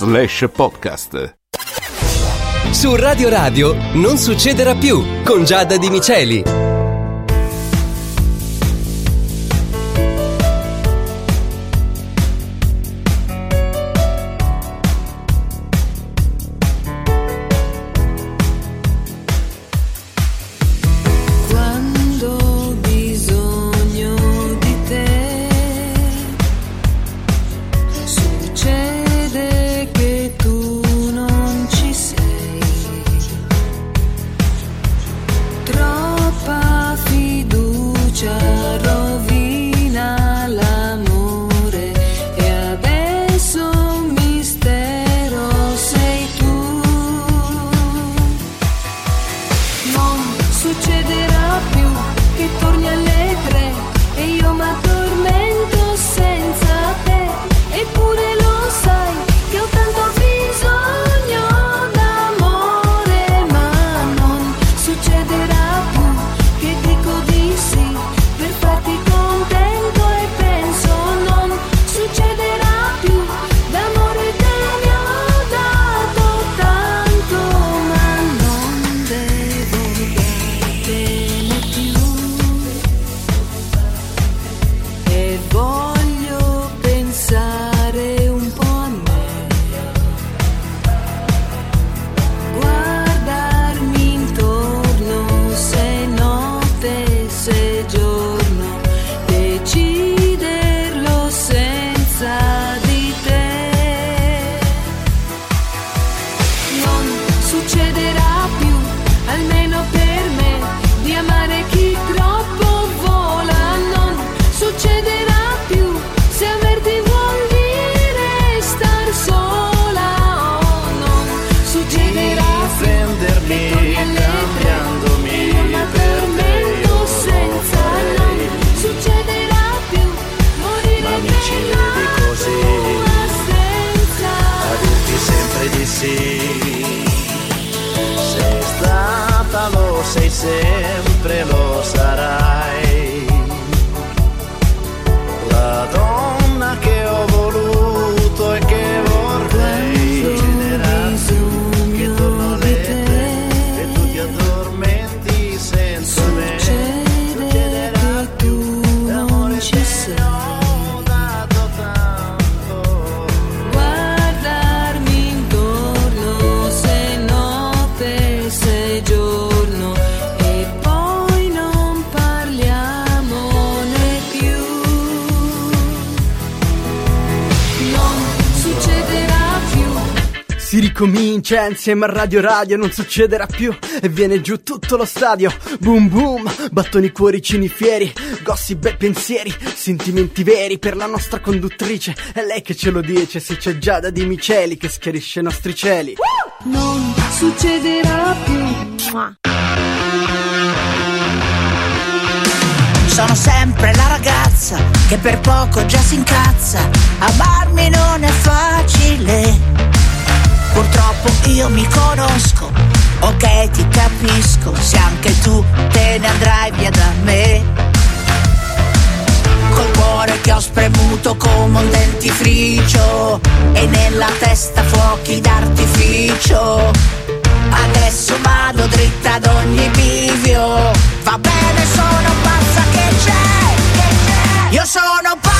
slash podcast. Su Radio Radio non succederà più con Giada Di Miceli. Insieme a Radio Radio, non succederà più. E viene giù tutto lo stadio. Boom boom, battoni cuoricini fieri Gossip e pensieri, sentimenti veri Per la nostra conduttrice. È lei che ce lo dice, se c'è Giada di Miceli Che schiarisce i nostri cieli. Non succederà più. Sono sempre la ragazza che per poco già si incazza. Amarmi non è facile ok ti capisco, se anche tu te ne andrai via da me. Col cuore che ho spremuto come un dentifricio e nella testa fuochi d'artificio. Adesso vado dritta ad ogni bivio, va bene sono pazza che c'è, io sono pazza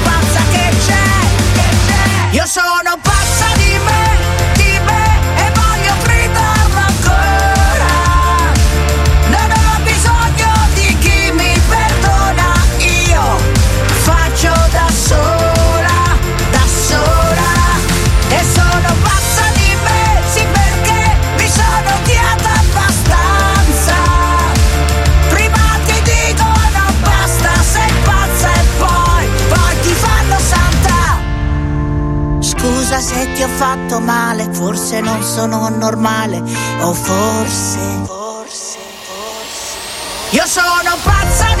Io sono pazza fatto male, forse non sono normale, o forse, forse, forse. Io sono pazza di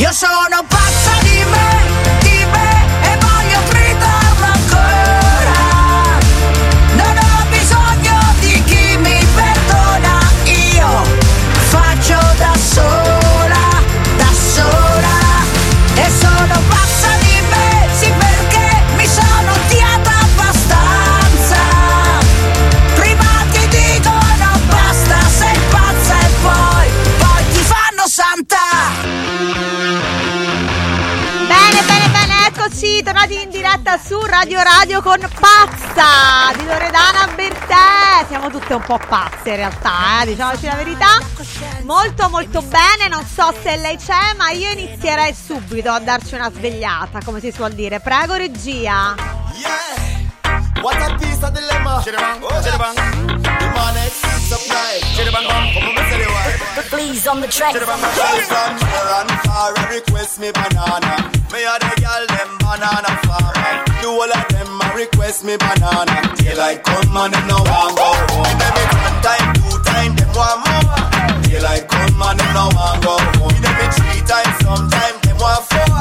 c'è. Io sono Radio Radio con Pazza di Loredana Bertè. Siamo tutte un po' pazze in realtà, eh, diciamoci la verità. Molto, molto bene, non so se lei c'è, ma io inizierei subito a darci una svegliata, come si suol dire. Prego, regia. Yeah. What a piece of dilemma. Chiribang, oh, chiribang. Please on the track. Request me banana. Me the banana request me banana. Daylight come and them want go home. Them it one time, two time, them want more. Daylight come and them want go home. Them it three times, them want four.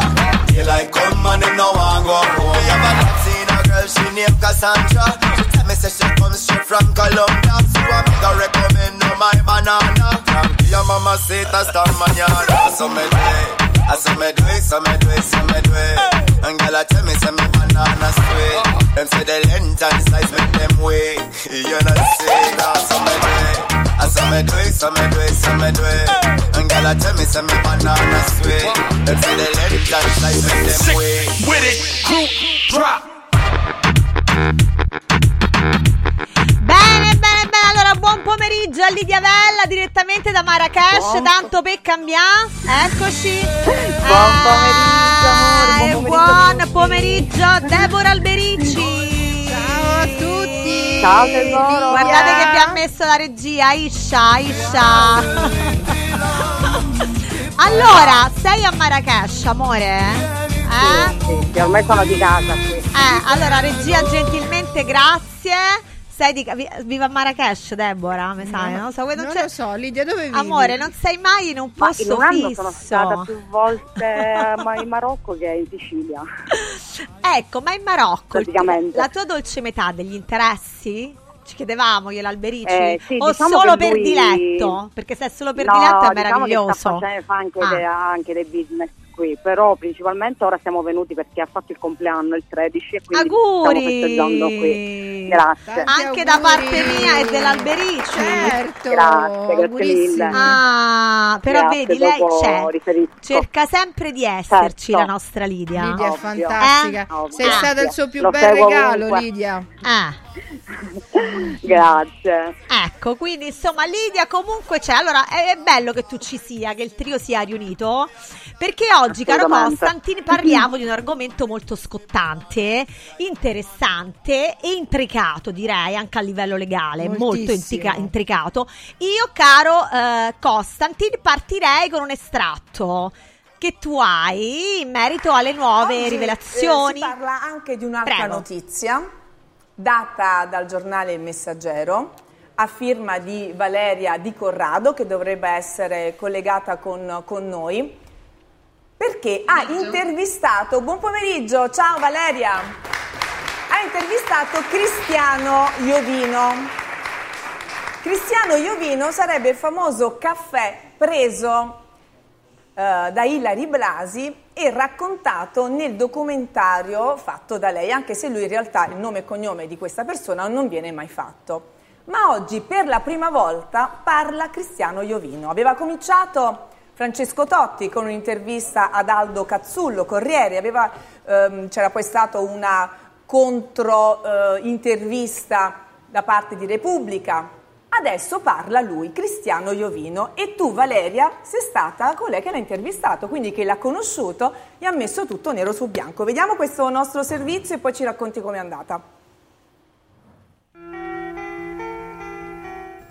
Daylight come and them want go home. Me a girl, she named Cassandra. Me say she comes straight from Colombia. So I make her recommend no my banana. Your mama say ta star mañana. So me do it. I say me do it, so me do it, so me do it. And girl, I tell me say me banana sweet. Them say the length and size make them weak. You know say that, so me do it. I say me do it, so me do it, so me do it. And girl, I tell me say me banana sweet. Them say the length and size make them weak. with it, group drop. Bene, bene, bene. Allora, buon pomeriggio a Lidia Vella direttamente da Marrakesh. Tanto per cambiare. Eccoci. Buon pomeriggio, Buon pomeriggio, Deborah Alberici. Ciao a tutti. Ciao tesoro. Guardate che vi ha messo la regia, Isha, Isha. allora, sei a Marrakesh, amore? Eh? Sì, sì, ormai sono di casa qui. Eh, allora, regia, gentilmente, grazie. Sei di vi- viva Marrakesh, Deborah, mi sai, non so, non Non c'è- lo so, Lidia, dove vivi? Amore, non sei mai in un Ma posto in un anno fisso. sono stata più volte Ma- in Marocco che in Sicilia. Ecco, ma in Marocco la tua dolce metà degli interessi? Ci chiedevamo io l'Alberici Eh, sì, o diciamo solo per lui- diletto? Perché se è solo per No, diletto è diciamo che sta meraviglioso. facendo- fa anche, Ah. de- anche dei business qui, però principalmente ora siamo venuti perché ha fatto il compleanno il 13 e quindi Auguri! stiamo festeggiando qui. Grazie. Tanti Anche da auguri. parte mia e dell'Alberici. Certo. Grazie, grazie mille. Ah, però Grazie, vedi, lei c'è. riferisco. Cerca sempre di esserci Certo. la nostra Lidia. Lidia è fantastica. Eh? Sei stata il suo più Lo bel regalo, ovunque. Lidia. Ah. Grazie. Ecco, quindi insomma Lidia comunque c'è. Allora è, è bello che tu ci sia, che il trio sia riunito, Perché oggi, caro. Costantini, parliamo di un argomento molto scottante, interessante e intricato, direi, anche a livello legale, molto Moltissimo. intrica- intricato. Io, caro eh, partirei con un estratto che tu hai in merito alle nuove Oggi, rivelazioni. eh, si parla anche di un'altra Prego. notizia data dal giornale Il Messaggero a firma di Valeria Di Corrado che dovrebbe essere collegata con, con noi perché ha intervistato, buon pomeriggio, ciao Valeria, ha intervistato Cristiano Iovino. Cristiano Iovino sarebbe il famoso caffè preso eh, da Ilari Blasi e raccontato nel documentario fatto da lei, anche se lui in realtà il nome e cognome di questa persona non viene mai fatto. Ma oggi per la prima volta parla Cristiano Iovino. Aveva cominciato Francesco Totti con un'intervista ad Aldo Cazzullo, Corriere, aveva, ehm, c'era poi stata una contro eh, intervista da parte di Repubblica. Adesso parla lui, Cristiano Iovino, e tu Valeria sei stata colei che l'ha intervistato, quindi che l'ha conosciuto e ha messo tutto nero su bianco. Vediamo questo nostro servizio e poi ci racconti com'è andata.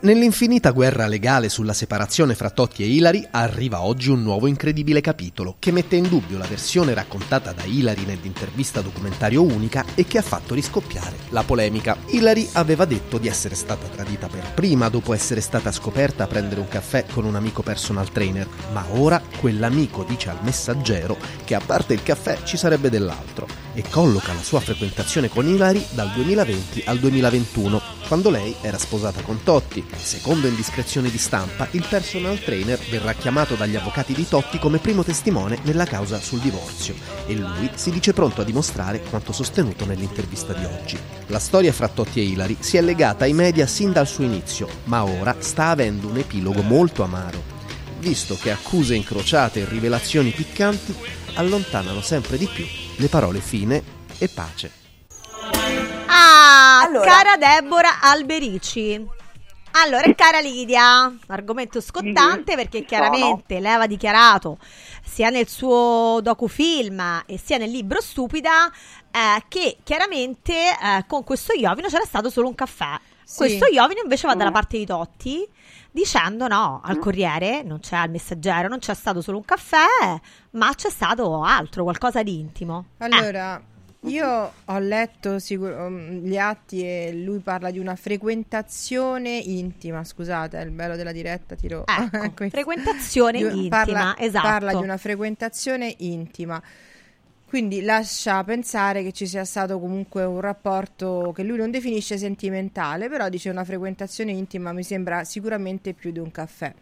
Nell'infinita guerra legale sulla separazione fra Totti e Ilari arriva oggi un nuovo incredibile capitolo che mette in dubbio la versione raccontata da Ilari nell'intervista documentario unica e che ha fatto riscoppiare la polemica. Ilari aveva detto di essere stata tradita per prima dopo essere stata scoperta a prendere un caffè con un amico personal trainer, ma ora quell'amico dice al messaggero che a parte il caffè ci sarebbe dell'altro e colloca la sua frequentazione con Ilari dal 2020 al 2021, quando lei era sposata con Totti. Secondo indiscrezioni di stampa, il personal trainer verrà chiamato dagli avvocati di Totti come primo testimone nella causa sul divorzio e lui si dice pronto a dimostrare quanto sostenuto nell'intervista di oggi. La storia fra Totti e Ilari si è legata ai media sin dal suo inizio, ma ora sta avendo un epilogo molto amaro, visto che accuse incrociate e rivelazioni piccanti allontanano sempre di più le parole fine e pace. Ah, Allora. cara Deborah Alberici. Allora, cara Lidia, argomento scottante perché chiaramente lei aveva dichiarato sia nel suo docufilm e sia nel libro Stupida eh, che chiaramente eh, con questo Iovino c'era stato solo un caffè. Sì. Questo Iovino invece va dalla parte di Totti dicendo no, al Corriere, non c'è al Messaggero, non c'è stato solo un caffè, ma c'è stato altro, qualcosa di intimo. Eh. Io ho letto sicur- um, gli atti e lui parla di una frequentazione intima. Scusate, è il bello della diretta, tiro. Ecco, frequentazione Di intima, parla, esatto. Parla di una frequentazione intima. Quindi lascia pensare che ci sia stato comunque un rapporto che lui non definisce sentimentale, però dice una frequentazione intima mi sembra sicuramente più di un caffè.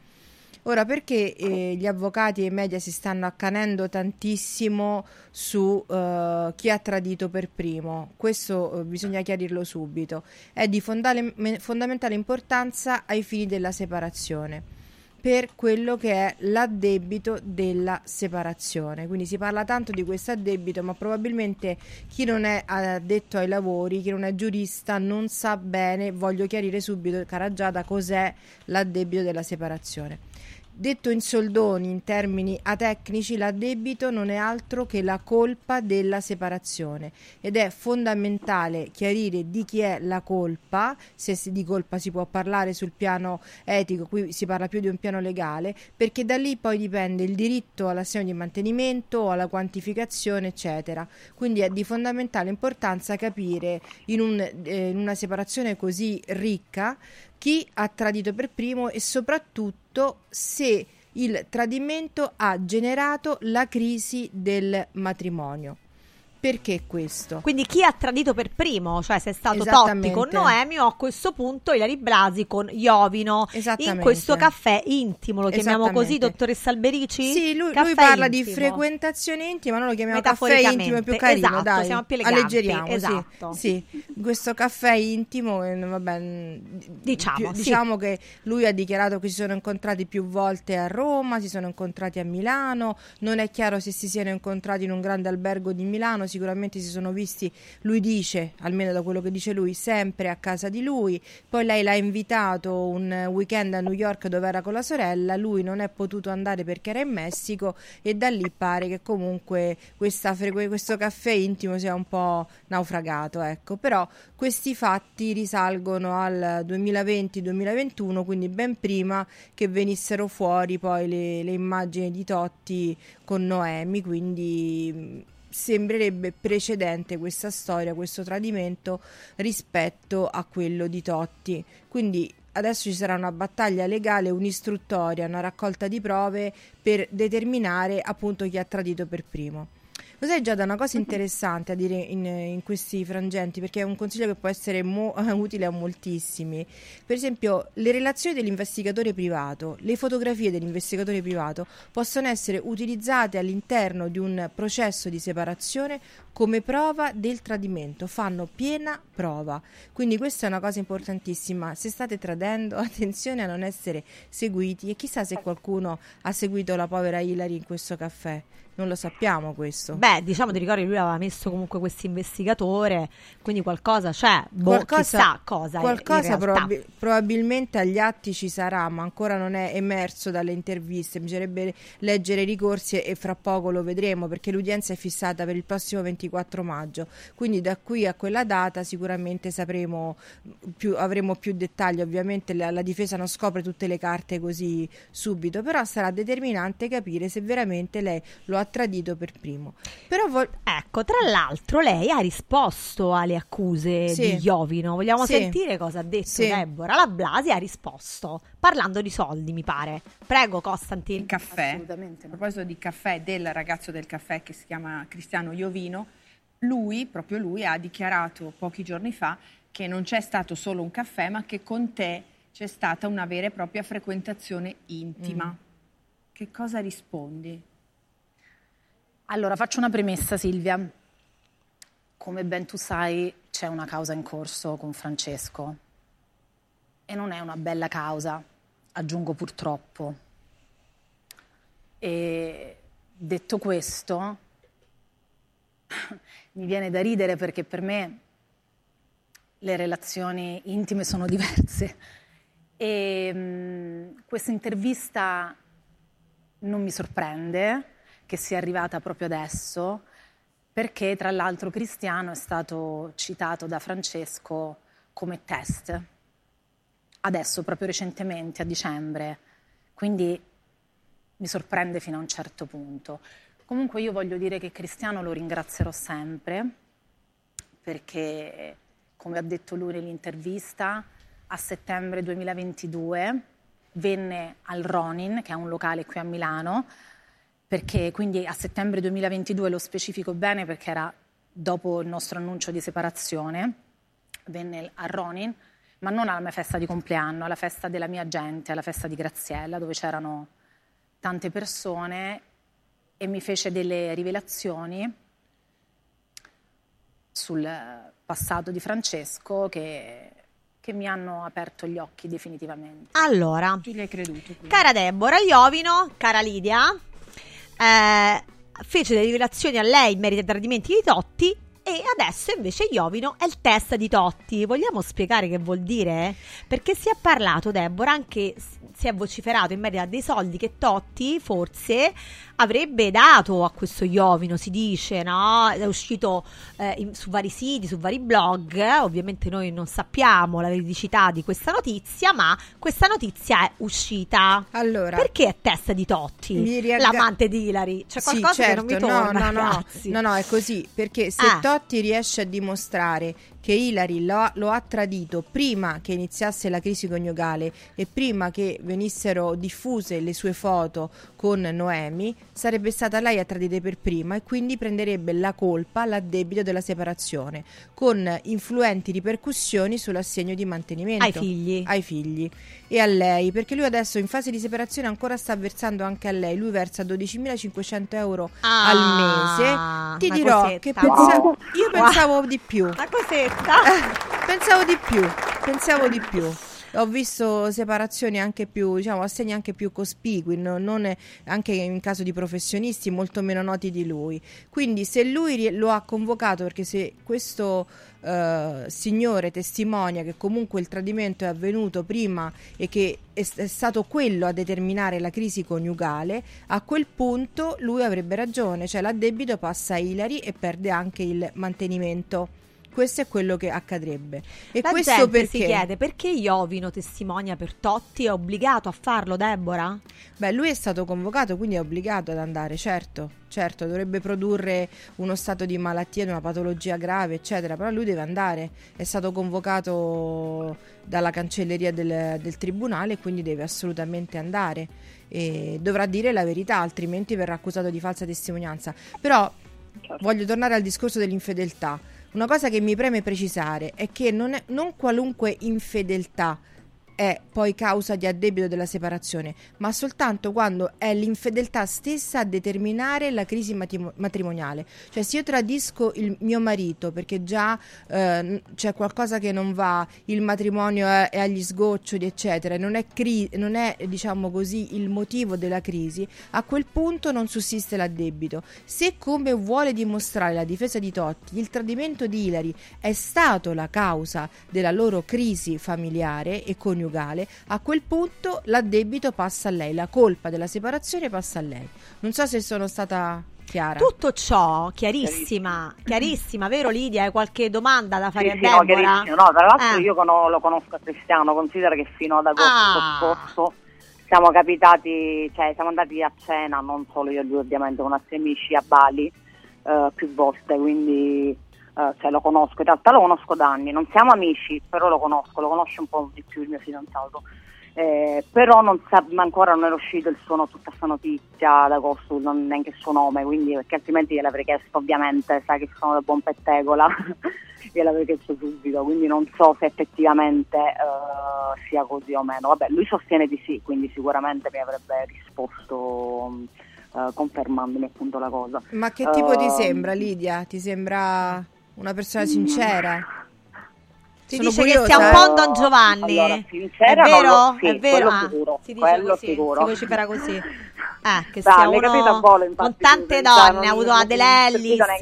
Ora, perché eh, gli avvocati e i media si stanno accanendo tantissimo su eh, chi ha tradito per primo? Questo eh, bisogna chiarirlo subito. È di fondale- me- fondamentale importanza ai fini della separazione per quello che è l'addebito della separazione. Quindi si parla tanto di questo addebito, ma probabilmente chi non è addetto ai lavori, chi non è giurista, non sa bene, voglio chiarire subito, cara Giada, cos'è l'addebito della separazione. Detto in soldoni, in termini atecnici, l'addebito non è altro che la colpa della separazione ed è fondamentale chiarire di chi è la colpa, se di colpa si può parlare sul piano etico, qui si parla più di un piano legale, perché da lì poi dipende il diritto all'assegno di mantenimento, alla quantificazione, eccetera. Quindi è di fondamentale importanza capire in, un- eh, in una separazione così ricca chi ha tradito per primo e soprattutto se il tradimento ha generato la crisi del matrimonio. Perché questo? Quindi chi ha tradito per primo, cioè se è stato Totti con Noemi o a questo punto Ilari Blasi con Iovino in questo caffè intimo, lo chiamiamo così, dottoressa Alberici? Sì, lui, lui parla di intimo. frequentazione intima, noi lo chiamiamo caffè intimo, è più carino, esatto, dai, siamo più eleganti, alleggeriamo, sì. esatto. sì. Questo caffè intimo, eh, vabbè, mm, Diciamo, più- sì. diciamo che lui ha dichiarato che si sono incontrati più volte a Roma, si sono incontrati a Milano, non è chiaro se si siano incontrati in un grande albergo di Milano, sicuramente si sono visti, lui dice, almeno da quello che dice lui, sempre a casa di lui, poi lei l'ha invitato un weekend a New York dove era con la sorella, lui non è potuto andare perché era in Messico e da lì pare che comunque frequ- questo caffè intimo sia un po' naufragato, ecco. Però questi fatti risalgono al 2020-2021, quindi ben prima che venissero fuori poi le, le immagini di Totti con Noemi, quindi sembrerebbe precedente questa storia, questo tradimento rispetto a quello di Totti. Quindi adesso ci sarà una battaglia legale, un'istruttoria, una raccolta di prove per determinare appunto chi ha tradito per primo. Lo sai Giada, una cosa interessante a dire in, in questi frangenti, perché è un consiglio che può essere mo- utile a moltissimi. Per esempio, le relazioni dell'investigatore privato, le fotografie dell'investigatore privato possono essere utilizzate all'interno di un processo di separazione come prova del tradimento, fanno piena prova. Quindi questa è una cosa importantissima. Se state tradendo, attenzione a non essere seguiti e chissà se qualcuno ha seguito la povera Hillary in questo caffè. Non lo sappiamo questo. Beh, diciamo ti ricordi lui aveva messo comunque questo investigatore, quindi qualcosa c'è, boh, chissà cosa. qualcosa probabi- probabilmente agli atti ci sarà, ma ancora non è emerso dalle interviste. Bisognerebbe leggere i ricorsi e, e fra poco lo vedremo perché l'udienza è fissata per il prossimo 24 maggio. Quindi da qui a quella data sicuramente sapremo più, avremo più dettagli. Ovviamente la, la difesa non scopre tutte le carte così subito, però sarà determinante capire se veramente lei lo ha tradito per primo. Però vol- Ecco, tra l'altro lei ha risposto alle accuse Sì. di Iovino. Vogliamo Sì. sentire cosa ha detto Sì. Deborah? La Blasi ha risposto parlando di soldi, mi pare. Prego, Costantin. Il caffè, a proposito di caffè del ragazzo del caffè che si chiama Cristiano Iovino, lui, proprio lui, ha dichiarato pochi giorni fa che non c'è stato solo un caffè, ma che con te c'è stata una vera e propria frequentazione intima. Che cosa rispondi? Allora, faccio una premessa, Silvia. Come ben tu sai, c'è una causa in corso con Francesco. E non è una bella causa, aggiungo purtroppo. E detto questo, mi viene da ridere perché per me le relazioni intime sono diverse. E mh, questa intervista non mi sorprende che sia arrivata proprio adesso, perché tra l'altro Cristiano è stato citato da Francesco come test, adesso proprio recentemente, a dicembre, quindi mi sorprende fino a un certo punto. Comunque io voglio dire che Cristiano lo ringrazierò sempre, perché come ha detto lui nell'intervista, a settembre 2022 venne al Ronin, che è un locale qui a Milano, perché quindi a settembre 2022 lo specifico bene perché era dopo il nostro annuncio di separazione, venne a Ronin, ma non alla mia festa di compleanno, alla festa della mia gente, alla festa di Graziella, dove c'erano tante persone e mi fece delle rivelazioni sul passato di Francesco che, che mi hanno aperto gli occhi definitivamente. Allora, Tu gli hai creduto? quindi? cara Deborah, Iovino, cara Lidia, eh, fece delle rivelazioni a lei in merito ai tradimenti di Totti e adesso invece Iovino è il test di Totti. Vogliamo spiegare che vuol dire? Perché si è parlato, Deborah, anche si è vociferato in merito a dei soldi che Totti forse avrebbe dato a questo Iovino, si dice, no? È uscito eh, in- su vari siti, su vari blog. Ovviamente noi non sappiamo la veridicità di questa notizia, ma questa notizia è uscita. Allora, Perché è testa di Totti? Riagga- L'amante di Hilary. C'è Sì, qualcosa che non mi certo, torna, no, no, no, no, no, è così, perché se Ah. Totti riesce a dimostrare che Hillary lo ha, lo ha tradito prima che iniziasse la crisi coniugale e prima che venissero diffuse le sue foto con Noemi, sarebbe stata lei a tradire per prima e quindi prenderebbe la colpa, l'addebito della separazione, con influenti ripercussioni sull'assegno di mantenimento. Ai figli. Ai figli. E a lei, perché lui adesso in fase di separazione ancora sta versando anche a lei, lui versa 12.500 euro Ah, al mese. Ti dirò cosetta. che pensa- Wow. io Wow. pensavo di più. Una cosetta. Pensavo di più, pensavo di più. ho visto separazioni anche più, diciamo, assegni anche più cospicui, no- è- anche in caso di professionisti molto meno noti di lui. Quindi se lui lo ha convocato, perché se questo eh, signore testimonia che comunque il tradimento è avvenuto prima e che è, è stato quello a determinare la crisi coniugale, a quel punto lui avrebbe ragione, cioè l'addebito passa a Ilari e perde anche il mantenimento. Questo è quello che accadrebbe. E La questo gente perché? si chiede perché Iovino testimonia per Totti, è obbligato a farlo Deborah? Beh, lui è stato convocato, quindi è obbligato ad andare, certo, certo, dovrebbe produrre uno stato di malattia, di una patologia grave, eccetera, però lui deve andare, è stato convocato dalla cancelleria del, del tribunale quindi deve assolutamente andare e dovrà dire la verità, altrimenti verrà accusato di falsa testimonianza. Però voglio tornare al discorso dell'infedeltà. Una cosa che mi preme precisare è che non, è- non qualunque infedeltà è poi causa di addebito della separazione, ma soltanto quando è l'infedeltà stessa a determinare la crisi matrimoniale. Cioè se io tradisco il mio marito perché già eh, c'è qualcosa che non va, il matrimonio è, è agli sgoccioli, eccetera, non è, cri- non è diciamo così il motivo della crisi, a quel punto non sussiste l'addebito. Se come vuole dimostrare la difesa di Totti, il tradimento di Ilari è stato la causa della loro crisi familiare e coniugale, a quel punto l'addebito passa a lei, la colpa della separazione passa a lei. Non so se sono stata chiara. Tutto ciò, chiarissima, chiarissima, vero Lidia? Hai qualche domanda da fare Sì, a sì, no, Deborah? chiarissimo. No, tra l'altro Eh. io cono- lo conosco a Cristiano, considera che fino ad agosto Ah. scorso siamo capitati, cioè siamo andati a cena, non solo io e lui ovviamente, con altri amici a Bali eh, più volte, quindi eh, cioè, lo conosco, in realtà lo conosco da anni, non siamo amici, però lo conosco, lo conosce un po' di più il mio fidanzato. Eh, però non sa, ancora non era uscito il suo, no- tutta questa notizia ad agosto, non neanche il suo nome, quindi perché altrimenti gliel'avrei chiesto ovviamente, sai che sono da buon pettegola, gliel'avrei chiesto subito, quindi non so se effettivamente eh, sia così o meno. Vabbè, lui sostiene di sì, quindi sicuramente mi avrebbe risposto eh, confermandomi appunto la cosa. Ma che tipo ti Ehm, sembra Lidia? Ti sembra una persona sincera? Si Sono dice curiosa, che sia un eh. po' un Don Giovanni. Allora, sincera è non vero? lo- sì, è vero? quello Ah, sicuro, si dice così, sicuro. si vocifera così. Eh, che sia mi è capito a uno volo, infatti, con tante donne, non- ha avuto non- non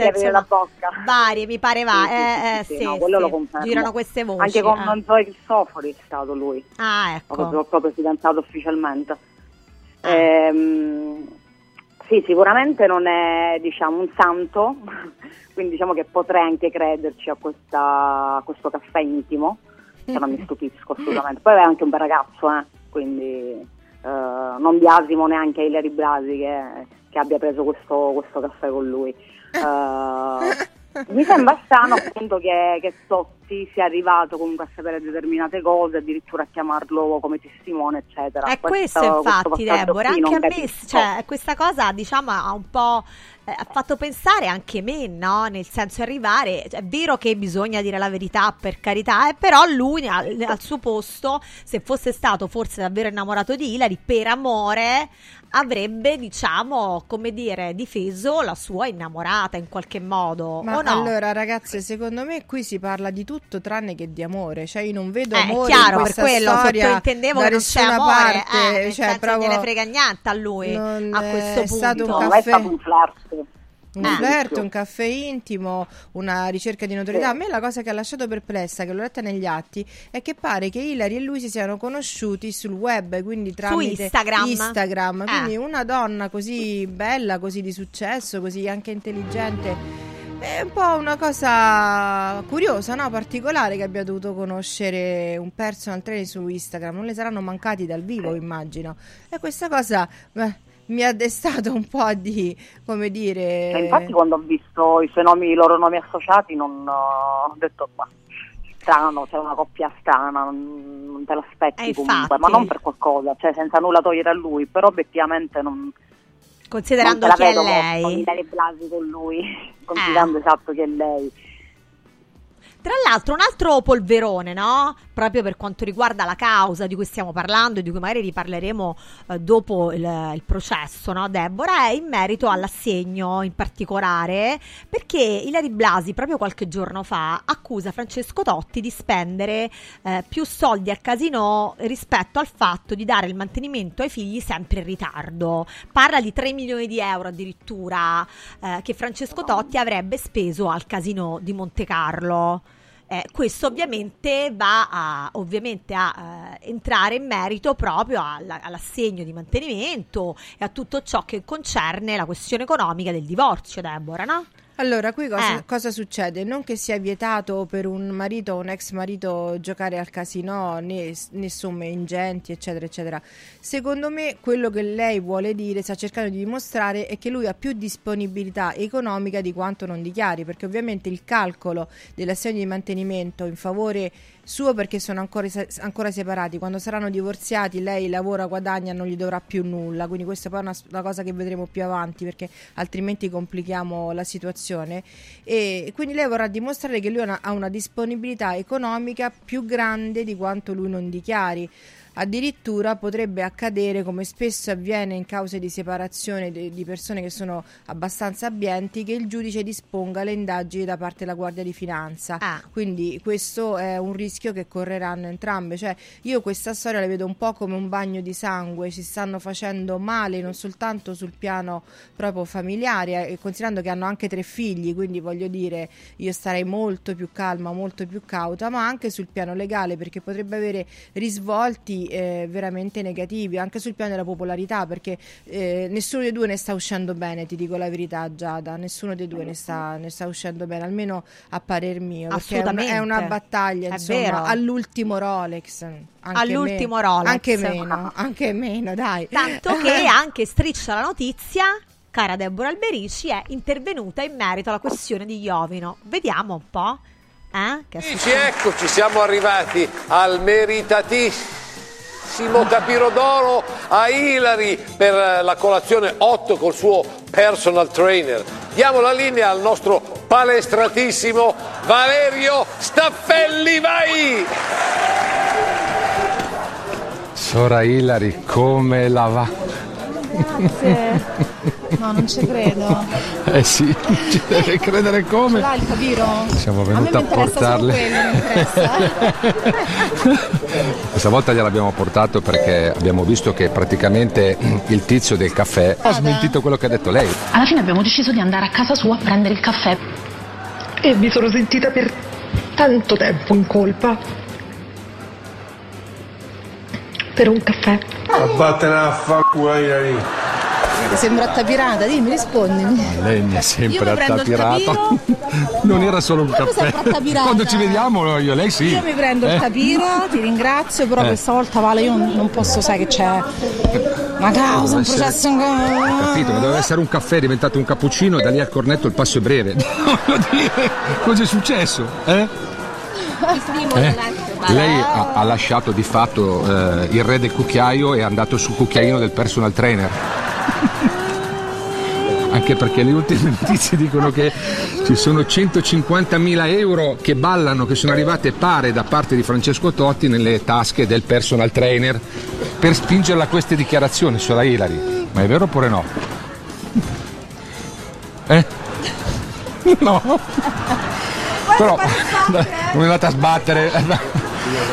aprire la bocca. varie, mi pare va. Sì, eh, sì, eh, sì, sì, no, quello sì. Girano queste voci. Anche con eh. Zoe Cristofori è stato lui. Ah, ecco. proprio, proprio fidanzato ufficialmente. Ehm, sì, sicuramente non è diciamo, un santo, quindi diciamo che potrei anche crederci a, questa- a questo caffè intimo, se non mi stupisco assolutamente. Poi è anche un bel ragazzo, eh, quindi eh, non biasimo neanche a Ilari Blasi che, che abbia preso questo, questo caffè con lui. Eh, mi sembra strano appunto che, che Totti sia arrivato comunque a sapere determinate cose, addirittura a chiamarlo come testimone, eccetera. È questo, infatti, Deborah, anche a me, cioè, questa cosa diciamo ha un po' eh, ha fatto pensare anche me, no? Nel senso arrivare, cioè, è vero che bisogna dire la verità per carità, eh, però lui al, al suo posto, se fosse stato forse davvero innamorato di Hilary, per amore avrebbe, diciamo, come dire, difeso la sua innamorata in qualche modo, Ma o no? allora, ragazze, secondo me qui si parla di tutto tranne che di amore. Cioè, io non vedo Eh, amore è chiaro, in per questa quello storia da che non c'è amore, parte. eh, nel cioè, senso proprio gliene frega niente a lui non a questo è punto. stato un No, è caffè. stato un flirt. Un Eh. flirt, un caffè intimo, una ricerca di notorietà. Sì. A me la cosa che ha lasciato perplessa, che l'ho letta negli atti, è che pare che Hilary e lui si siano conosciuti sul web, quindi tramite Instagram. Instagram. Eh. Quindi una donna così bella, così di successo, così anche intelligente. È un po' una cosa curiosa, no? particolare che abbia dovuto conoscere un personal trainer su Instagram. Non le saranno mancati dal vivo, immagino. E questa cosa beh, mi ha destato un po' di, come dire... E infatti quando ho visto i suoi nomi, i loro nomi associati non ho detto ma strano, c'è una coppia strana, non, te l'aspetti Eh, comunque, infatti. ma non per qualcosa, cioè senza nulla togliere a lui, però obiettivamente non, Considerando non te chi è molto, lei. Ilari Blasi con lui, considerando esatto che è lei. Tra l'altro, un altro polverone, no? Proprio per quanto riguarda la causa di cui stiamo parlando e di cui magari riparleremo eh, dopo il, il processo, no, Deborah? È in merito all'assegno in particolare, perché Ilari Blasi, proprio qualche giorno fa, accusa Francesco Totti di spendere eh, più soldi al casino rispetto al fatto di dare il mantenimento ai figli sempre in ritardo. Parla di 3 milioni di euro addirittura eh, che Francesco Totti avrebbe speso al casino di Monte Carlo. Eh, questo ovviamente va a, ovviamente a eh, entrare in merito proprio alla- all'assegno di mantenimento e a tutto ciò che concerne la questione economica del divorzio, Deborah, no? Allora, qui cosa, Eh. cosa succede? Non che sia vietato per un marito o un ex marito giocare al casino né, né somme ingenti, eccetera, eccetera. Secondo me, quello che lei vuole dire, sta cercando di dimostrare, è che lui ha più disponibilità economica di quanto non dichiari, perché ovviamente il calcolo dell'assegno di mantenimento in favore suo perché sono ancora, ancora separati. Quando saranno divorziati, lei lavora, guadagna, non gli dovrà più nulla. Quindi, questa poi è una, una cosa che vedremo più avanti perché altrimenti complichiamo la situazione. E quindi lei vorrà dimostrare che lui ha una, ha una disponibilità economica più grande di quanto lui non dichiari. Addirittura potrebbe accadere, come spesso avviene in cause di separazione di persone che sono abbastanza abbienti, che il giudice disponga le indagini da parte della Guardia di Finanza. Quindi questo è un rischio che correranno entrambe. Cioè, io questa storia la vedo un po' come un bagno di sangue, ci stanno facendo male non soltanto sul piano proprio familiare, eh, considerando che hanno anche tre figli, quindi voglio dire, io starei molto più calma, molto più cauta, ma anche sul piano legale, perché potrebbe avere risvolti eh, veramente negativi, anche sul piano della popolarità, perché eh, nessuno dei due ne sta uscendo bene, ti dico la verità Giada, nessuno dei due ne sta, ne sta uscendo bene, almeno a parer mio, perché è una, è una battaglia, È insomma, vero. all'ultimo Rolex. Anche All'ultimo me- Rolex. Anche meno, anche meno, dai. Tanto che anche Striscia la notizia, cara Deborah Alberici, è intervenuta in merito alla questione di Iovino. Vediamo un po'. Eh? Che successo? eccoci, siamo arrivati al meritatissimo Capiro d'Oro a Ilari per la colazione 8 col suo personal trainer. Diamo la linea al nostro palestratissimo Valerio Staffelli, vai! Sora Ilari, come la va? Grazie. No, non ci credo. Eh sì, ci deve credere Ce come. l'hai il capiro? Siamo a venuti a interessa portarle. quello. Questa volta gliel'abbiamo portato perché abbiamo visto che praticamente il tizio del caffè ha smentito quello che ha detto lei. Alla fine abbiamo deciso di andare a casa sua a prendere il caffè. E mi sono sentita per tanto tempo in colpa. Per un caffè. Vattene a fa. Ti sembra attapirata, dimmi, rispondimi. Lei mi Io sempre il attapirato. Non era solo un caffè. attapirata. Quando ci vediamo io e lei sì. Io mi prendo Eh? il tapiro, ti ringrazio, però Eh. questa volta Vale io non posso, sai che c'è una causa, un essere- processo in Ho capito, ma doveva essere un caffè, è diventato un cappuccino e da lì al cornetto il passo è breve. Voglio dire, cosa è successo? Eh? Eh? Lei ha, ha lasciato di fatto eh, il re del cucchiaio e è andato sul cucchiaino del personal trainer. Anche perché le ultime notizie dicono che ci sono 150.000 euro che ballano, che sono arrivate pare da parte di Francesco Totti nelle tasche del personal trainer per spingerla a queste dichiarazioni sulla Ilari. Ma è vero oppure no? Eh? No. Però non è andata a sbattere.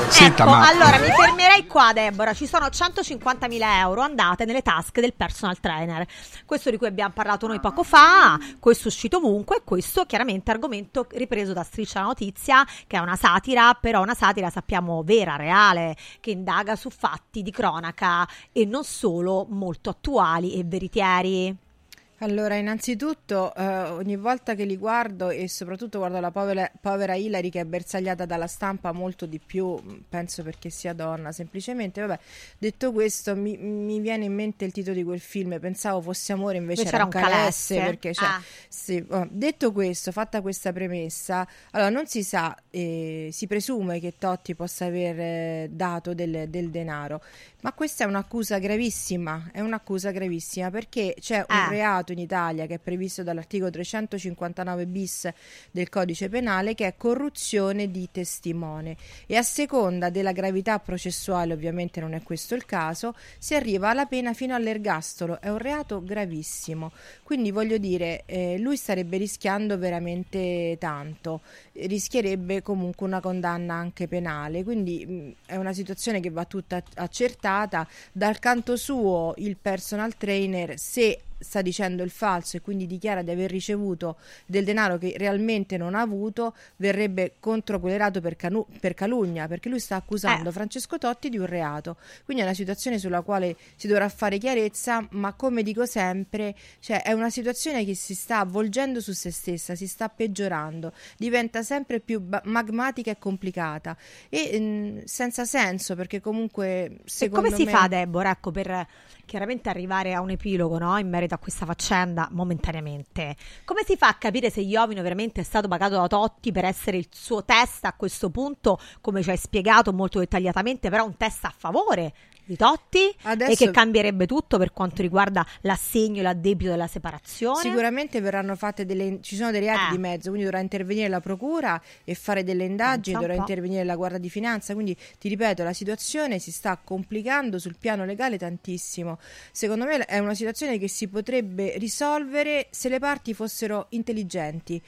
Senta, ecco, ma allora mi fermerei qua, Deborah. Ci sono 150.000 euro andate nelle tasche del personal trainer. Questo di cui abbiamo parlato noi poco fa, questo uscito ovunque, e questo chiaramente argomento ripreso da Striscia la Notizia, che è una satira, però una satira sappiamo vera, reale, che indaga su fatti di cronaca e non solo molto attuali e veritieri. Allora, innanzitutto, eh, ogni volta che li guardo e soprattutto guardo la povera, povera Hilary che è bersagliata dalla stampa molto di più, mh, penso perché sia donna, semplicemente, vabbè, detto questo, mi, mi viene in mente il titolo di quel film, pensavo fosse amore, invece Invece era un era un calesse, calesse. perché cioè, Ah. sì, oh, detto questo, fatta questa premessa, allora non si sa, eh, si presume che Totti possa aver eh, dato del, del denaro, ma questa è un'accusa gravissima, è un'accusa gravissima perché c'è un Ah. reato in Italia che è previsto dall'articolo 359 bis del codice penale che è corruzione di testimone e a seconda della gravità processuale, ovviamente non è questo il caso, si arriva alla pena fino all'ergastolo, è un reato gravissimo. Quindi voglio dire, eh, lui starebbe rischiando veramente tanto, rischierebbe comunque una condanna anche penale, quindi mh, è una situazione che va tutta accertata. Dal canto suo il personal trainer se sta dicendo il falso e quindi dichiara di aver ricevuto del denaro che realmente non ha avuto, verrebbe controquerelato per, canu- per calunnia, perché lui sta accusando Eh. Francesco Totti di un reato. Quindi è una situazione sulla quale si dovrà fare chiarezza, ma come dico sempre, cioè è una situazione che si sta avvolgendo su se stessa, si sta peggiorando, diventa sempre più ba- magmatica e complicata e mh, senza senso, perché comunque E secondo come si me fa, Deborah, ecco, per chiaramente arrivare a un epilogo no, in merito a questa faccenda momentaneamente? Come si fa a capire se Iovino veramente è stato pagato da Totti per essere il suo test a questo punto, come ci hai spiegato molto dettagliatamente, però un test a favore di Totti e Adesso- che cambierebbe tutto per quanto riguarda l'assegno e l'addebito della separazione? Sicuramente verranno fatte delle ci sono dei reati Eh. di mezzo, quindi dovrà intervenire la procura e fare delle indagini, dovrà intervenire la Guardia di Finanza, quindi ti ripeto, la situazione si sta complicando sul piano legale tantissimo. Secondo me è una situazione che si potrebbe risolvere se le parti fossero intelligenti,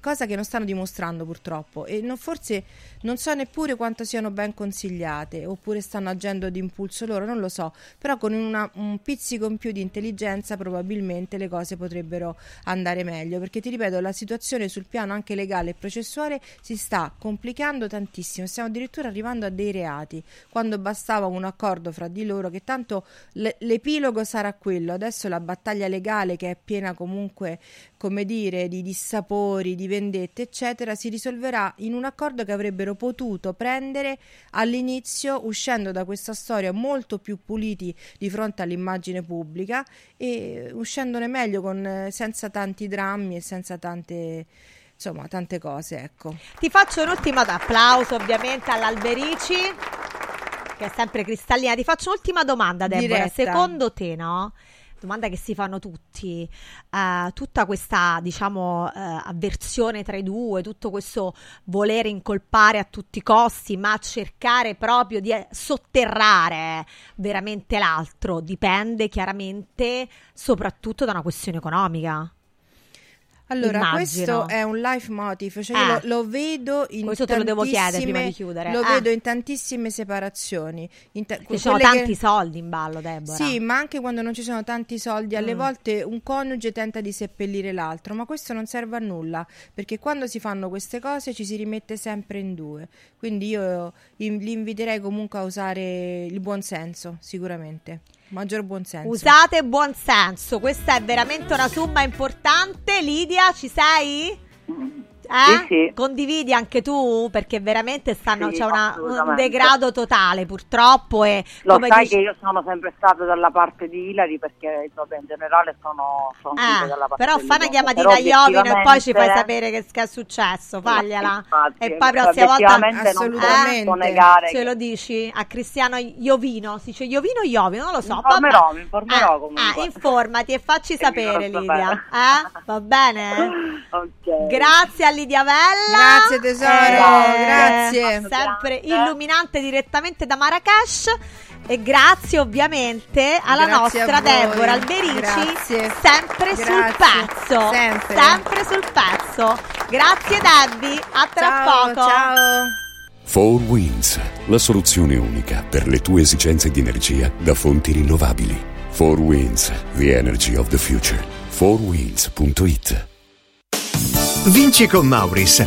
cosa che non stanno dimostrando purtroppo e non- forse non so neppure quanto siano ben consigliate oppure stanno agendo d'impulso loro, non lo so, però con una- un pizzico in più di intelligenza probabilmente le cose potrebbero andare meglio, perché ti ripeto, la situazione sul piano anche legale e processuale si sta complicando tantissimo, stiamo addirittura arrivando a dei reati, quando bastava un accordo fra di loro che tanto l'epilogo sarà quello, adesso la battaglia legale che è piena comunque, come dire, di dissapori, di vendette, eccetera, si risolverà in un accordo che avrebbero potuto prendere all'inizio uscendo da questa storia molto più puliti di fronte all'immagine pubblica e uscendone meglio con, eh, senza tanti drammi e senza tante insomma tante cose ecco Ti faccio un ultimo applauso ovviamente all'Alberici che è sempre cristallina. Ti faccio un'ultima domanda, Deborah. Diretta. Secondo te, no? Domanda che si fanno tutti, eh, tutta questa, diciamo, eh, avversione tra i due, tutto questo volere incolpare a tutti i costi, ma cercare proprio di eh, sotterrare veramente l'altro, dipende chiaramente soprattutto da una questione economica. Allora, Immagino. questo è un life motive, cioè Eh. io lo, lo vedo in Questo te lo devo chiedere tantissime- prima di chiudere. Lo Eh. vedo in tantissime separazioni. In ta- Ci sono quelle che- tanti soldi in ballo, Deborah. Sì, ma anche quando non ci sono tanti soldi, alle Mm. volte un coniuge tenta di seppellire l'altro, ma questo non serve a nulla, perché quando si fanno queste cose ci si rimette sempre in due. Quindi io in- li inviterei comunque a usare il buon senso, sicuramente. Maggior buon senso. Usate buon senso, questa è veramente una somma importante. Lidia, ci sei? Eh? Sì, sì. Condividi anche tu? Perché veramente stanno, Sì, c'è una- un assolutamente. degrado totale purtroppo e Lo sai dici- che io sono sempre stata dalla parte di Ilari perché vabbè, in generale sono, sono Ah, dalla parte però fa una chiamatina a Iovino e poi ci fai sapere che, che è successo, fagliela. infatti, e poi prossima volta obiettivamente non posso negare ce lo dici a Cristiano Iovino, si dice Iovino Iovino, non lo so. Mi informerò, vabbè. mi informerò Ah, comunque. ah, informati e facci sapere faccio Lidia, sapere. eh? Va bene? Ok. Grazie a Lidia Vella. Grazie, tesoro, grazie. Sempre illuminante direttamente da Marrakesh. E grazie ovviamente alla Grazie nostra. Deborah Alberici, Grazie. sempre sul Grazie. pezzo. Sempre. sul pezzo. Grazie Debbie, a tra Ciao, poco. ciao. 4Winds, la soluzione unica per le tue esigenze di energia da fonti rinnovabili. 4Winds, the energy of the future. 4winds.it Vinci con Mauris.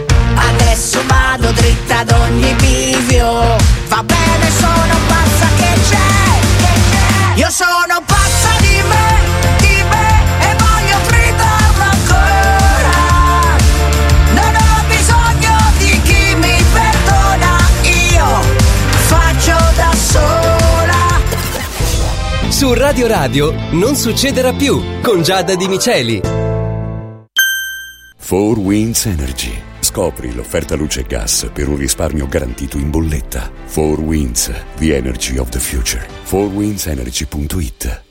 Adesso vado dritta ad ogni bivio. Va bene, sono pazza che c'è. Io sono pazza di me, di me e voglio gridarlo ancora. Non ho bisogno di chi mi perdona, io faccio da sola. Su Radio Radio non succederà più con Giada Di Miceli. 4 Winds Energy. Scopri l'offerta luce e gas per un risparmio garantito in bolletta. 4 Winds, the energy of the future. 4windsenergy.it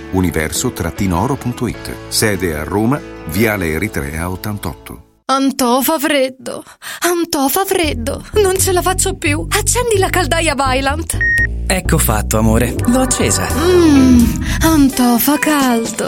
Universo-oro.it. Sede a Roma, Viale Eritrea 88. Antò fa freddo, Antò fa freddo, non ce la faccio più. Accendi la caldaia Vylant. Ecco fatto, amore. L'ho accesa. Mmm, Antò fa caldo.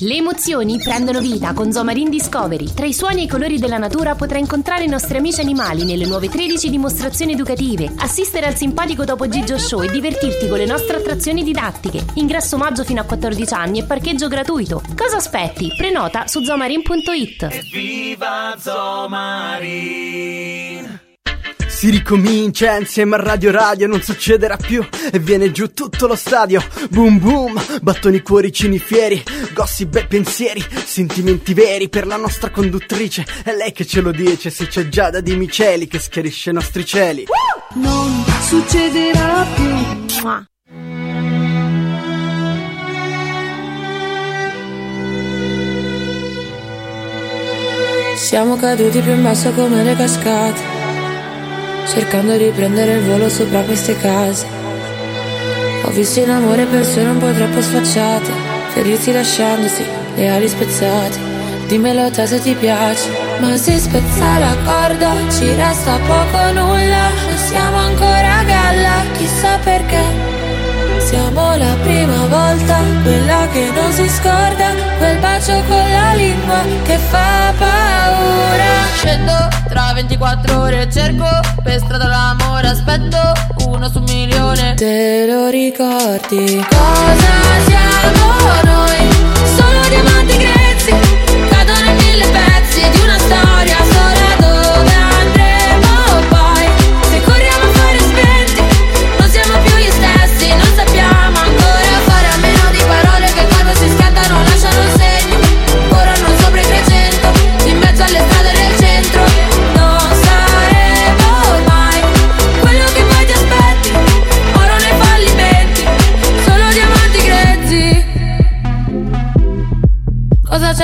Le emozioni prendono vita con Zomarin Discovery. Tra i suoni e i colori della natura potrai incontrare i nostri amici animali nelle nuove 13 dimostrazioni educative, assistere al simpatico Topo Gigio Show e divertirti con le nostre attrazioni didattiche. Ingresso maggio fino a 14 anni e parcheggio gratuito. Cosa aspetti? Prenota su zomarin.it. Viva Zomarin! Si ricomincia insieme a Radio Radio, non succederà più e viene giù tutto lo stadio. Boom boom, battoni cuoricini fieri, gossip e pensieri, sentimenti veri per la nostra conduttrice. È lei che ce lo dice, se c'è Giada di Miceli che schiarisce i nostri cieli. Non succederà più. Siamo caduti più in basso come le cascate, cercando di prendere il volo sopra queste case. Ho visto in amore persone un po' troppo sfacciate, ferirsi lasciandosi le ali spezzate. Dimmelo te se ti piace, ma se spezza la corda ci resta poco nulla, non siamo ancora a galla, chissà perché. Siamo la prima volta, quella che non si scorda, quel bacio con la lingua che fa paura. Scendo tra 24 ore cerco per strada l'amore, aspetto uno su un milione. Te lo ricordi? Cosa siamo noi? Solo diamanti grezzi, cadono in mille pezzi di una storia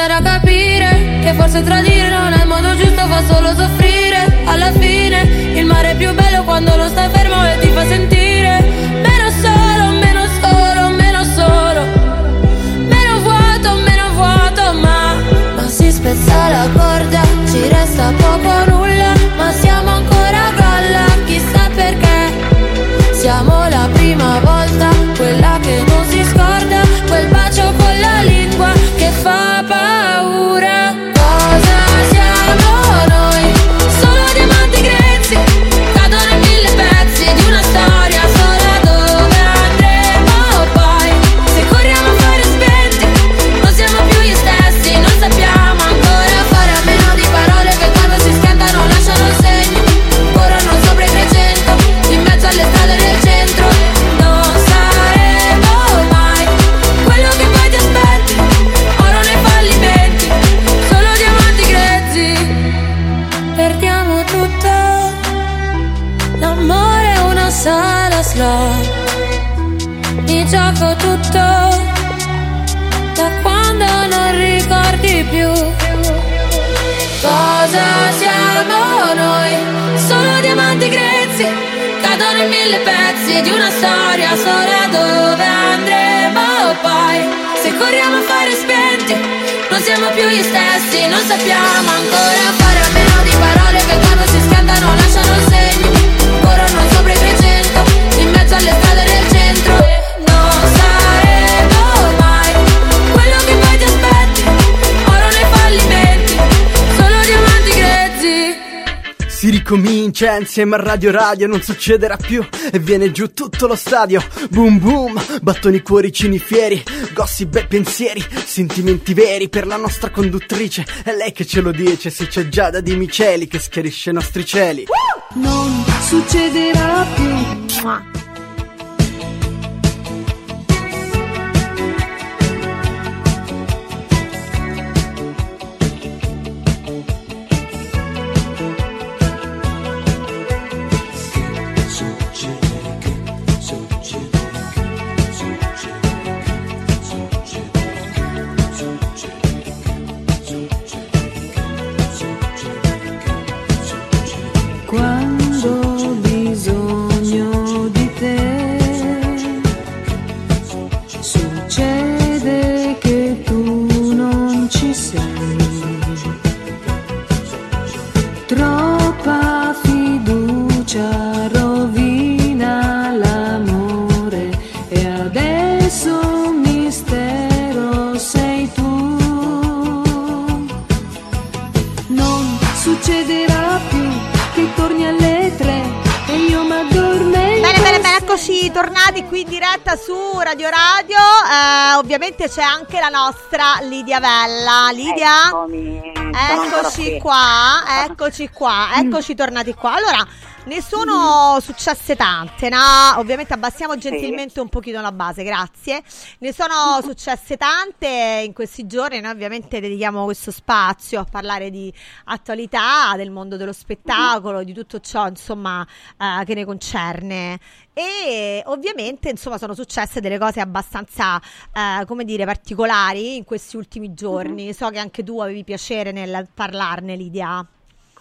C'è da capire? Che forse tradire non è il modo giusto, fa solo soffrire. Alla fine il mare è più bello sappiamo ricomincia insieme a Radio Radio, non succederà più e viene giù tutto lo stadio. Boom boom, battoni cuoricini fieri, gossip e pensieri, sentimenti veri per la nostra conduttrice. È lei che ce lo dice, se c'è Giada di Miceli che schiarisce i nostri cieli. Non succederà più. Ovviamente c'è anche la nostra Lidia Vella. Lidia, Eccomi, eccoci qua, eccoci qua, eccoci tornati qua. Allora, ne sono successe tante, no? Ovviamente abbassiamo gentilmente un pochino la base, grazie. Ne sono successe tante in questi giorni, noi ovviamente dedichiamo questo spazio a parlare di attualità, del mondo dello spettacolo, di tutto ciò, insomma, eh, che ne concerne. E ovviamente, insomma, sono successe delle cose abbastanza, eh, come dire, particolari in questi ultimi giorni. So che anche tu avevi piacere nel parlarne, Lidia.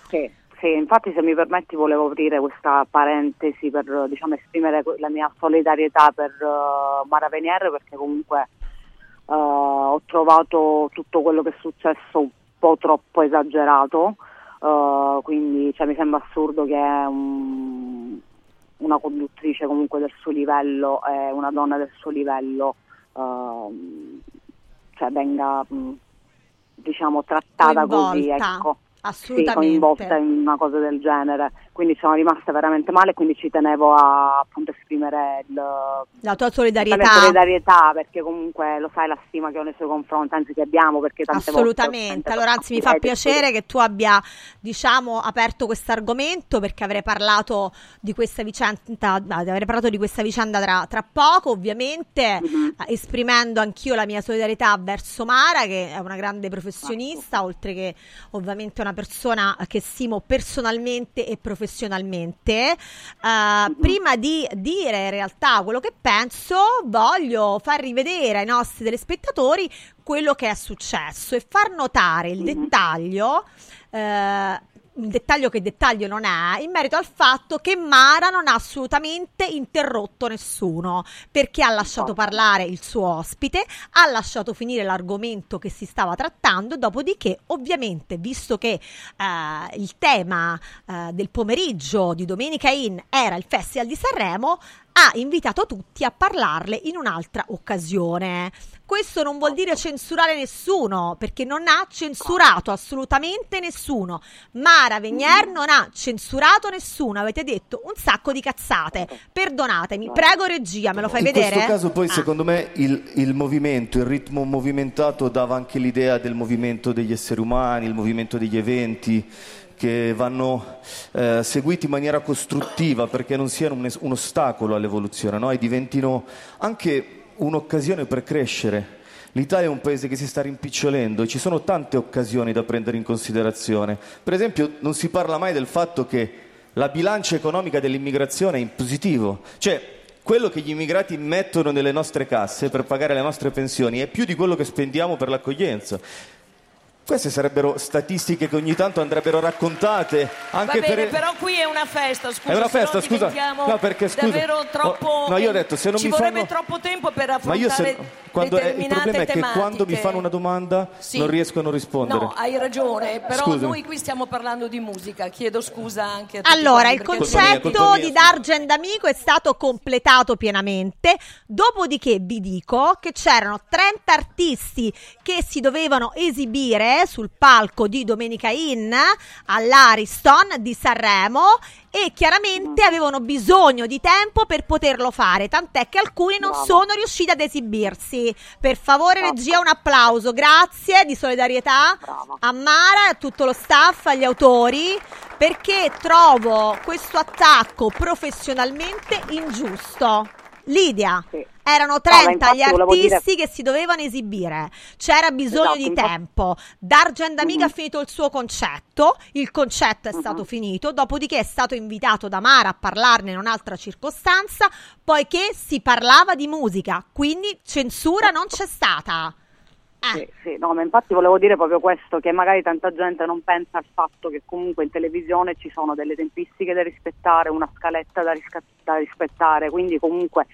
Sì, sì, infatti se mi permetti volevo aprire questa parentesi per diciamo, esprimere la mia solidarietà per eh, Mara Venier perché comunque eh, ho trovato tutto quello che è successo un po' troppo esagerato, eh, quindi cioè, mi sembra assurdo che un- una conduttrice comunque del suo livello, eh, una donna del suo livello, ehm, cioè venga mh, diciamo trattata così, Coinvolta, ecco. Assolutamente. Coinvolta in una cosa del genere. Quindi sono rimasta veramente male, quindi ci tenevo a appunto esprimere il, La tua la solidarietà. mia solidarietà perché comunque lo sai la stima che ho nei suoi confronti, anzi che abbiamo perché tante Assolutamente, allora anzi mi fa piacere che tu abbia diciamo aperto questo argomento perché avrei parlato di questa vicenda, avrei parlato di questa vicenda tra, tra poco, ovviamente Mhm. eh, esprimendo anch'io la mia solidarietà verso Mara che è una grande professionista, oltre che ovviamente una persona che stimo personalmente e professionalmente. Eh, Prima di dire in realtà quello che penso, voglio far rivedere ai nostri telespettatori quello che è successo e far notare il dettaglio. eh, un dettaglio che dettaglio non è, in merito al fatto che Mara non ha assolutamente interrotto nessuno, perché ha lasciato parlare il suo ospite, ha lasciato finire l'argomento che si stava trattando, dopodiché ovviamente, visto che eh, il tema eh, del pomeriggio di Domenica In era il Festival di Sanremo, ha invitato tutti a parlarle in un'altra occasione. Questo non vuol dire censurare nessuno, perché non ha censurato assolutamente nessuno. Mara Venier non ha censurato nessuno, avete detto un sacco di cazzate. Perdonatemi, prego regia, me lo fai In vedere? questo caso poi Ah. secondo me il, il movimento, il ritmo movimentato dava anche l'idea del movimento degli esseri umani, il movimento degli eventi che vanno eh, seguiti in maniera costruttiva perché non siano un, es- un ostacolo all'evoluzione no? e diventino anche un'occasione per crescere. L'Italia è un paese che si sta rimpicciolendo e ci sono tante occasioni da prendere in considerazione. Per esempio non si parla mai del fatto che la bilancia economica dell'immigrazione è in positivo. Cioè, quello che gli immigrati mettono nelle nostre casse per pagare le nostre pensioni è più di quello che spendiamo per l'accoglienza. Queste sarebbero statistiche che ogni tanto andrebbero raccontate anche Va bene, per... però qui è una festa, scusa. È una se no festa, scusa. No, perché, scusa. Davvero troppo. No, no, io ho detto, se non ci mi vorrebbe fanno- troppo tempo per Ma io affrontare se... Quando è- il determinate problema è che tematiche. quando mi fanno una domanda Sì. non riesco a non rispondere. No, hai ragione, però Scusami. noi qui stiamo parlando di musica. Chiedo scusa anche a tutti Allora, il concetto di Dargen d'Amico è stato completato pienamente, dopodiché vi dico che c'erano 30 artisti che si dovevano esibire sul palco di Domenica In all'Ariston di Sanremo e chiaramente avevano bisogno di tempo per poterlo fare, tant'è che alcuni non sono riusciti ad esibirsi. Per favore, regia, un applauso, grazie di solidarietà a Mara, a tutto lo staff, agli autori, perché trovo questo attacco professionalmente ingiusto. Lidia, erano 30 gli infatti volevo dire- artisti che si dovevano esibire, c'era bisogno Esatto, di infatti- tempo. Dargen D'Amica Mhm. ha finito il suo concetto, il concetto è stato finito, dopodiché è stato invitato da Mara a parlarne in un'altra circostanza, poiché si parlava di musica, quindi censura non c'è stata. Sì, sì, no, ma infatti volevo dire proprio questo, che magari tanta gente non pensa al fatto che comunque in televisione ci sono delle tempistiche da rispettare, una scaletta da, risca- da rispettare, quindi comunque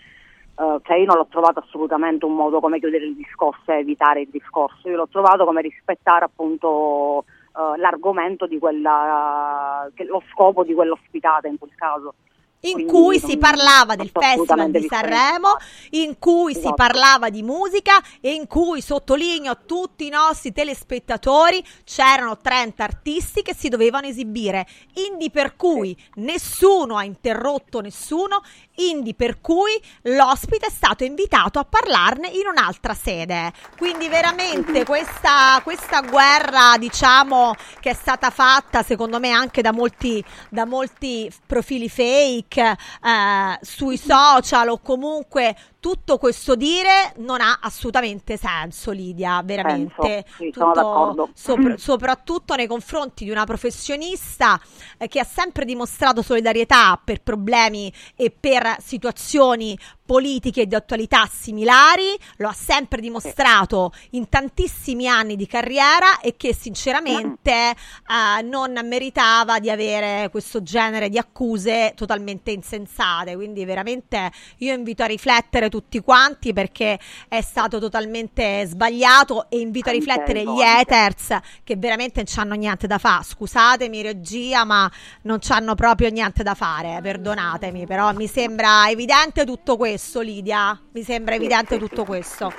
eh, cioè io non l'ho trovato assolutamente un modo come chiudere il discorso e evitare il discorso, io l'ho trovato come rispettare appunto eh, l'argomento di quella, lo scopo di quell'ospitata in quel caso. In cui si parlava del Festival di Sanremo, in cui si Esatto. parlava di musica e in cui, sottolineo a tutti i nostri telespettatori, c'erano 30 artisti che si dovevano esibire, indi per cui nessuno ha interrotto nessuno indie per cui l'ospite è stato invitato a parlarne in un'altra sede. Quindi veramente questa, questa guerra, diciamo, che è stata fatta secondo me anche da molti, da molti profili fake eh, sui social o comunque tutto questo dire non ha assolutamente senso, Lidia, veramente. Sì, sono d'accordo. sopra- soprattutto nei confronti di una professionista eh, che ha sempre dimostrato solidarietà per problemi e per situazioni politiche e di attualità similari, lo ha sempre dimostrato in tantissimi anni di carriera e che sinceramente eh, non meritava di avere questo genere di accuse totalmente insensate. Quindi veramente io invito a riflettere tutti quanti perché è stato totalmente sbagliato e invito a riflettere gli haters che veramente non hanno niente da fare. Scusatemi regia, ma non hanno proprio niente da fare, perdonatemi, però mi sembra evidente tutto questo, Lidia. Mi sembra evidente tutto questo.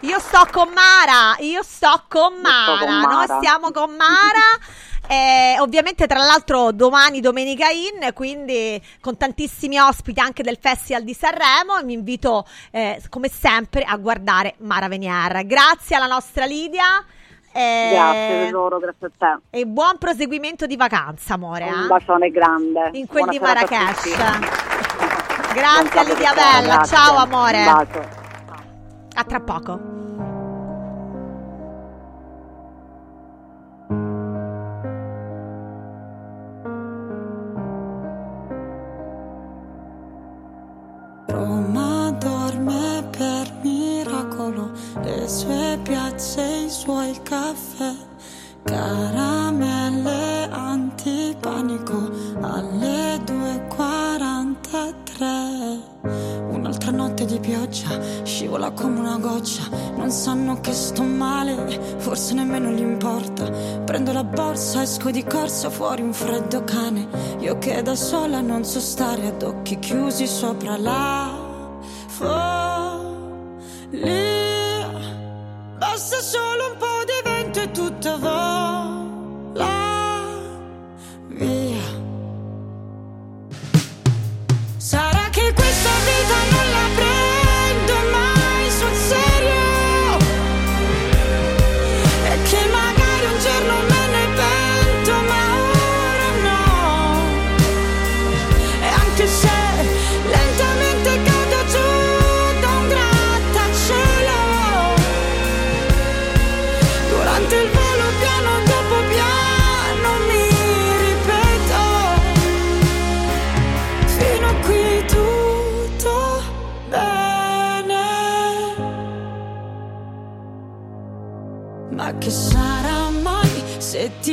Io sto con Mara, io sto con Mara, con noi Mara. stiamo con Mara. Eh, ovviamente tra l'altro domani domenica in quindi con tantissimi ospiti anche del Festival di Sanremo mi invito eh, come sempre a guardare Mara Venier grazie alla nostra Lidia eh, Grazie tesoro, grazie a te. e buon proseguimento di vacanza amore Un eh? bacione grande. in quel di Marrakesh. Grazie Lidia Bella grazie. ciao amore Un bacio. a tra poco Roma dorme per miracolo, le sue piazze, i suoi caffè, caramelle antipanico alle 2.43. Un'altra notte di pioggia, scivola come una goccia, non sanno che sto male, forse nemmeno gli importa. Prendo la borsa, esco di corsa, fuori un freddo cane, io che da sola non so stare ad occhi chiusi sopra la follia. Basta solo un po' di vento e tutto vola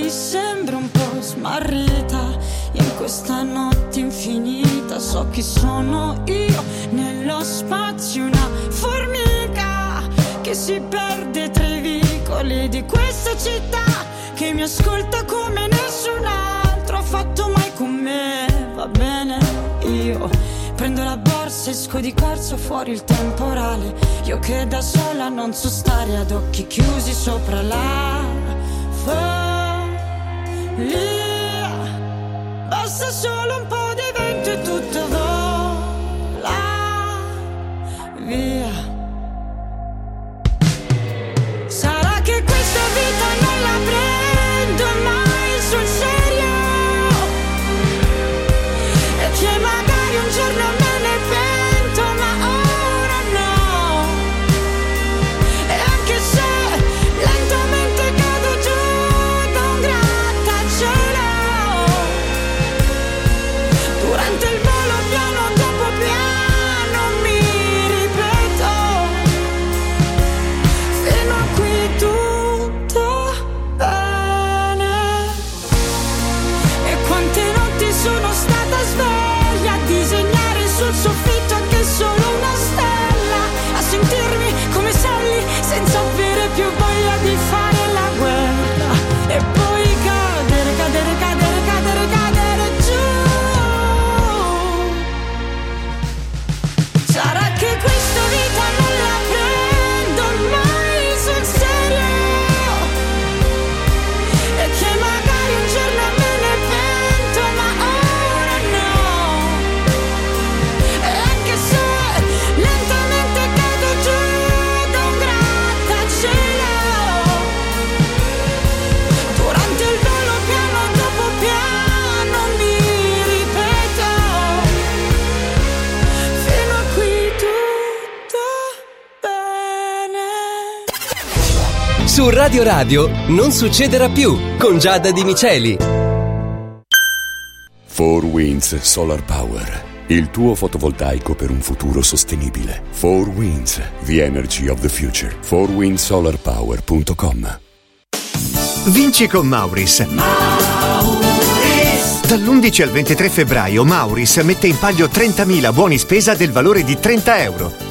ti sembra un po' smarrita in questa notte infinita? So chi sono io nello spazio, una formica che si perde tra i vicoli di questa città che mi ascolta come nessun altro ha fatto mai con me. Va bene, io prendo la borsa, esco di corsa fuori il temporale. Io che da sola non so stare ad occhi chiusi sopra la follia. Basta solo un po' di vento e tutto vola via. Radio Radio non succederà più con Giada Di Miceli. 4 Winds Solar Power. Il tuo fotovoltaico per un futuro sostenibile. 4 Winds, the energy of the future. 4windsolarpower.com Vinci con Mauris. Dall'11 al 23 febbraio Mauris mette in palio 30.000 buoni spesa del valore di 30 euro.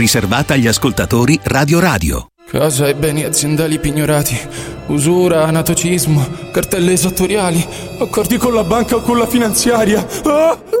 riservata agli ascoltatori Radio Radio. Casa e beni aziendali pignorati, usura, anatocismo, cartelle esattoriali, accordi con la banca o con la finanziaria. Ah!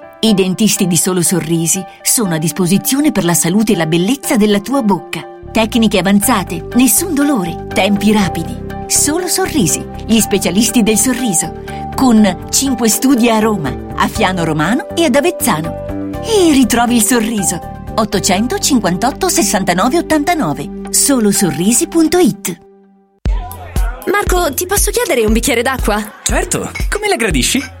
I dentisti di Solo Sorrisi sono a disposizione per la salute e la bellezza della tua bocca. Tecniche avanzate, nessun dolore, tempi rapidi. Solo Sorrisi, gli specialisti del sorriso. Con 5 studi a Roma, a Fiano Romano e ad Avezzano. E ritrovi il sorriso. 858 69 89. Solosorrisi.it Marco, ti posso chiedere un bicchiere d'acqua? Certo, come la gradisci?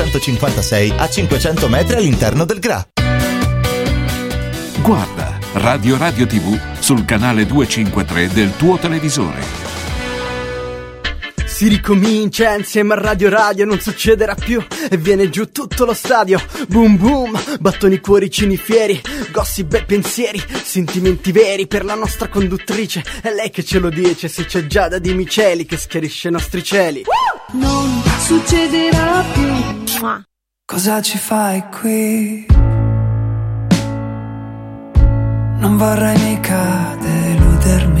956 a 500 metri all'interno del GRA. Guarda Radio Radio TV sul canale 253 del tuo televisore. Si ricomincia insieme a Radio Radio, non succederà più e viene giù tutto lo stadio. Boom boom, battoni cuoricini fieri, gossip e pensieri, sentimenti veri per la nostra conduttrice. È lei che ce lo dice, se c'è Giada di Miceli che schiarisce i nostri cieli. Non succederà più. Cosa ci fai qui? Non vorrei mica deludermi.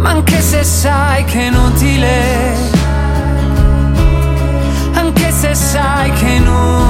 Ma anche se sai che è inutile, anche se sai che è inutile,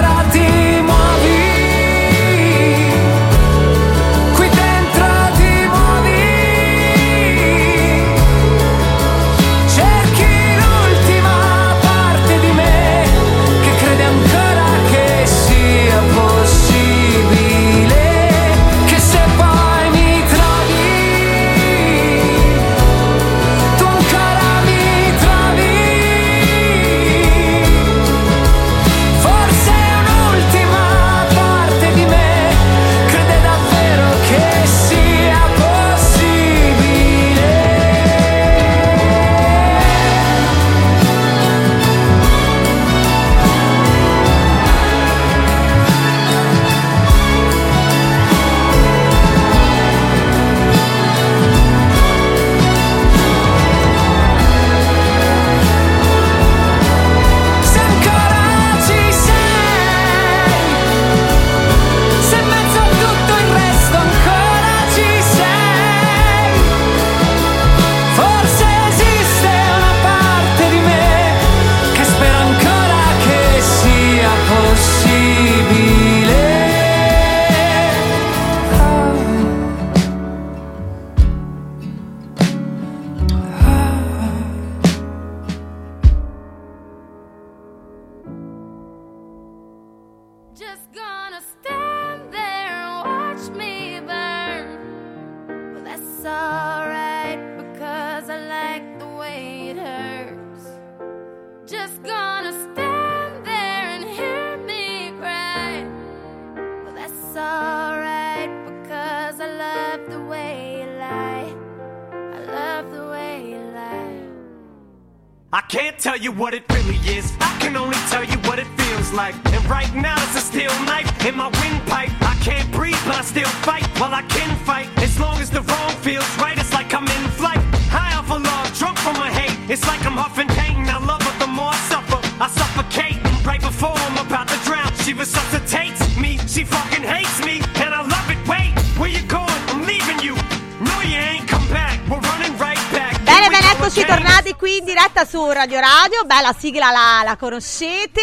la sigla la, la conoscete,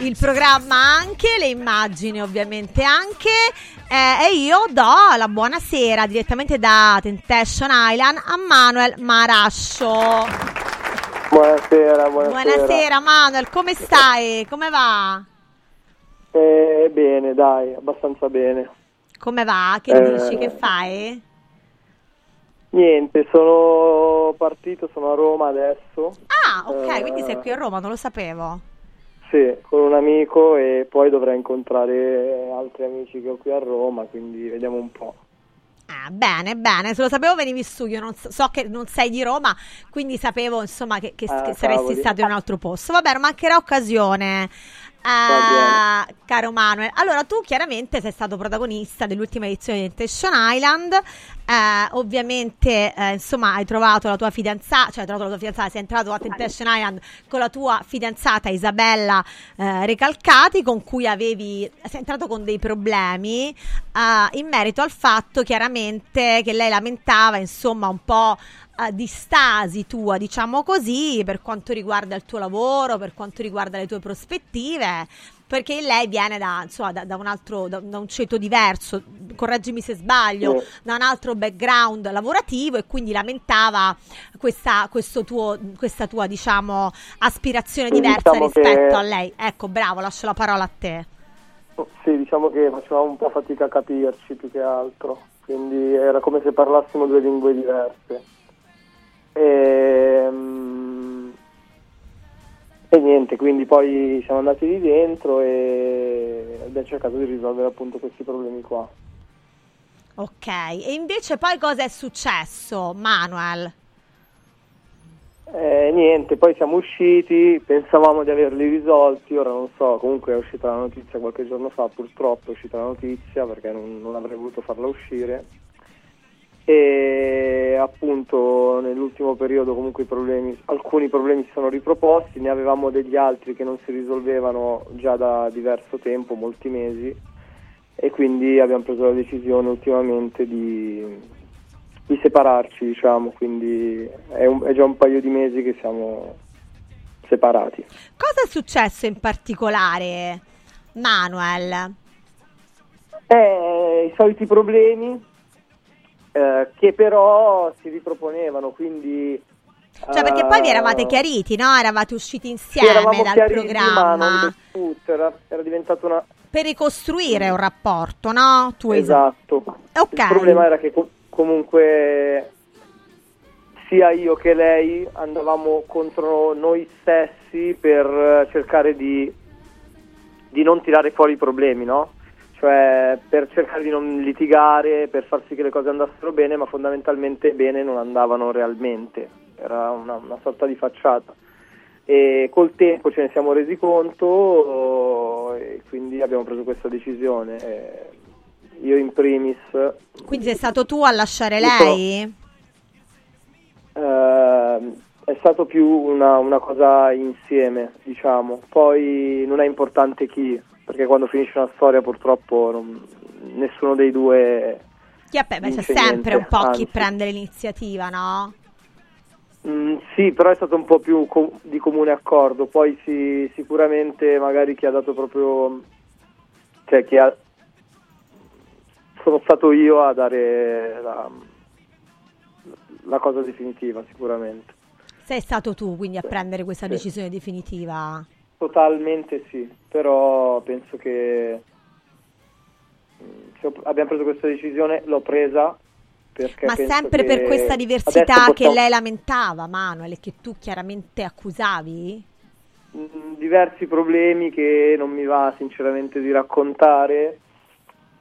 il programma anche, le immagini ovviamente anche. Eh, e io do la buonasera direttamente da Temptation Island a Manuel Marascio. Buonasera, buonasera. Buonasera Manuel, come stai? Come va? Eh, bene, dai, abbastanza bene. Come va? Che Eh. dici? Che fai? Niente, sono partito, sono a Roma adesso. Ah, ok, Eh, quindi sei qui a Roma, non lo sapevo. Sì, con un amico e poi dovrei incontrare altri amici che ho qui a Roma, quindi vediamo un po'. Ah, bene, bene, se lo sapevo venivi su, io non so, so che non sei di Roma, quindi sapevo insomma che, che- Ah, che saresti stato in un altro posto. Vabbè, mancherà occasione. Eh, caro Manuel, allora tu chiaramente sei stato protagonista dell'ultima edizione di Temptation Island. eh, ovviamente, eh, insomma, hai trovato la tua fidanzata, cioè hai trovato la tua fidanzata, sei entrato a Temptation Island con la tua fidanzata Isabella eh, Recalcati, con cui avevi, sei entrato con dei problemi in merito al fatto chiaramente che lei lamentava, insomma, un po' eh, di stasi tua, diciamo così, per quanto riguarda il tuo lavoro, per quanto riguarda le tue prospettive, perché lei viene da, insomma, da, da un altro, da, da un ceto diverso, correggimi se sbaglio, Sì. da un altro background lavorativo e quindi lamentava questa, questo tuo, questa tua, diciamo, aspirazione diversa diciamo che- rispetto a lei. Ecco, bravo, lascio la parola a te. Sì, diciamo che facevamo un po' fatica a capirci più che altro, quindi era come se parlassimo due lingue diverse. E, e niente, quindi poi siamo andati lì dentro e abbiamo cercato di risolvere appunto questi problemi qua. Ok, e invece poi cosa è successo, Manuel? Eh, niente, poi siamo usciti, pensavamo di averli risolti, ora non so, comunque è uscita la notizia qualche giorno fa, purtroppo è uscita la notizia perché non, non avrei voluto farla uscire e appunto nell'ultimo periodo comunque i problemi, alcuni problemi si sono riproposti, ne avevamo degli altri che non si risolvevano già da diverso tempo, molti mesi e quindi abbiamo preso la decisione ultimamente di, di separarci, diciamo, quindi è, un- è già un paio di mesi che siamo separati. Cosa è successo in particolare, Manuel? Eh, I soliti problemi eh, che però si riproponevano, quindi... Cioè, perché poi vi eh, eravate chiariti, no? Eravate usciti insieme dal chiariti, ma programma non era, era diventata una... per ricostruire un rapporto, no? Tu Esatto. Ok. Il problema era che co- comunque sia io che lei andavamo contro noi stessi per cercare di, di non tirare fuori i problemi, no? Cioè per cercare di non litigare, per far sì che le cose andassero bene, ma fondamentalmente bene non andavano realmente. Era una, una sorta di facciata. E col tempo ce ne siamo resi conto e quindi abbiamo preso questa decisione. Io in primis Quindi sei stato tu a lasciare Mi sono- lei? È stato più una, una cosa insieme, diciamo. Poi non è importante chi, perché quando finisce una storia purtroppo non- nessuno dei due... Chi beh, c'è sempre niente, un po' chi anzi. prende l'iniziativa, no? Mm, sì, però è stato un po' più co- di comune accordo. Poi sì, sicuramente magari chi ha dato proprio... cioè chi ha... sono stato io a dare la, la cosa definitiva, sicuramente. Sei stato tu quindi a prendere questa sì. decisione definitiva. Totalmente sì, però penso che mm, ho- abbiamo preso questa decisione, l'ho presa perché Ma sempre per questa diversità che possiamo- lei lamentava, Manuel, e che tu chiaramente accusavi? Mm, diversi problemi che non mi va sinceramente di raccontare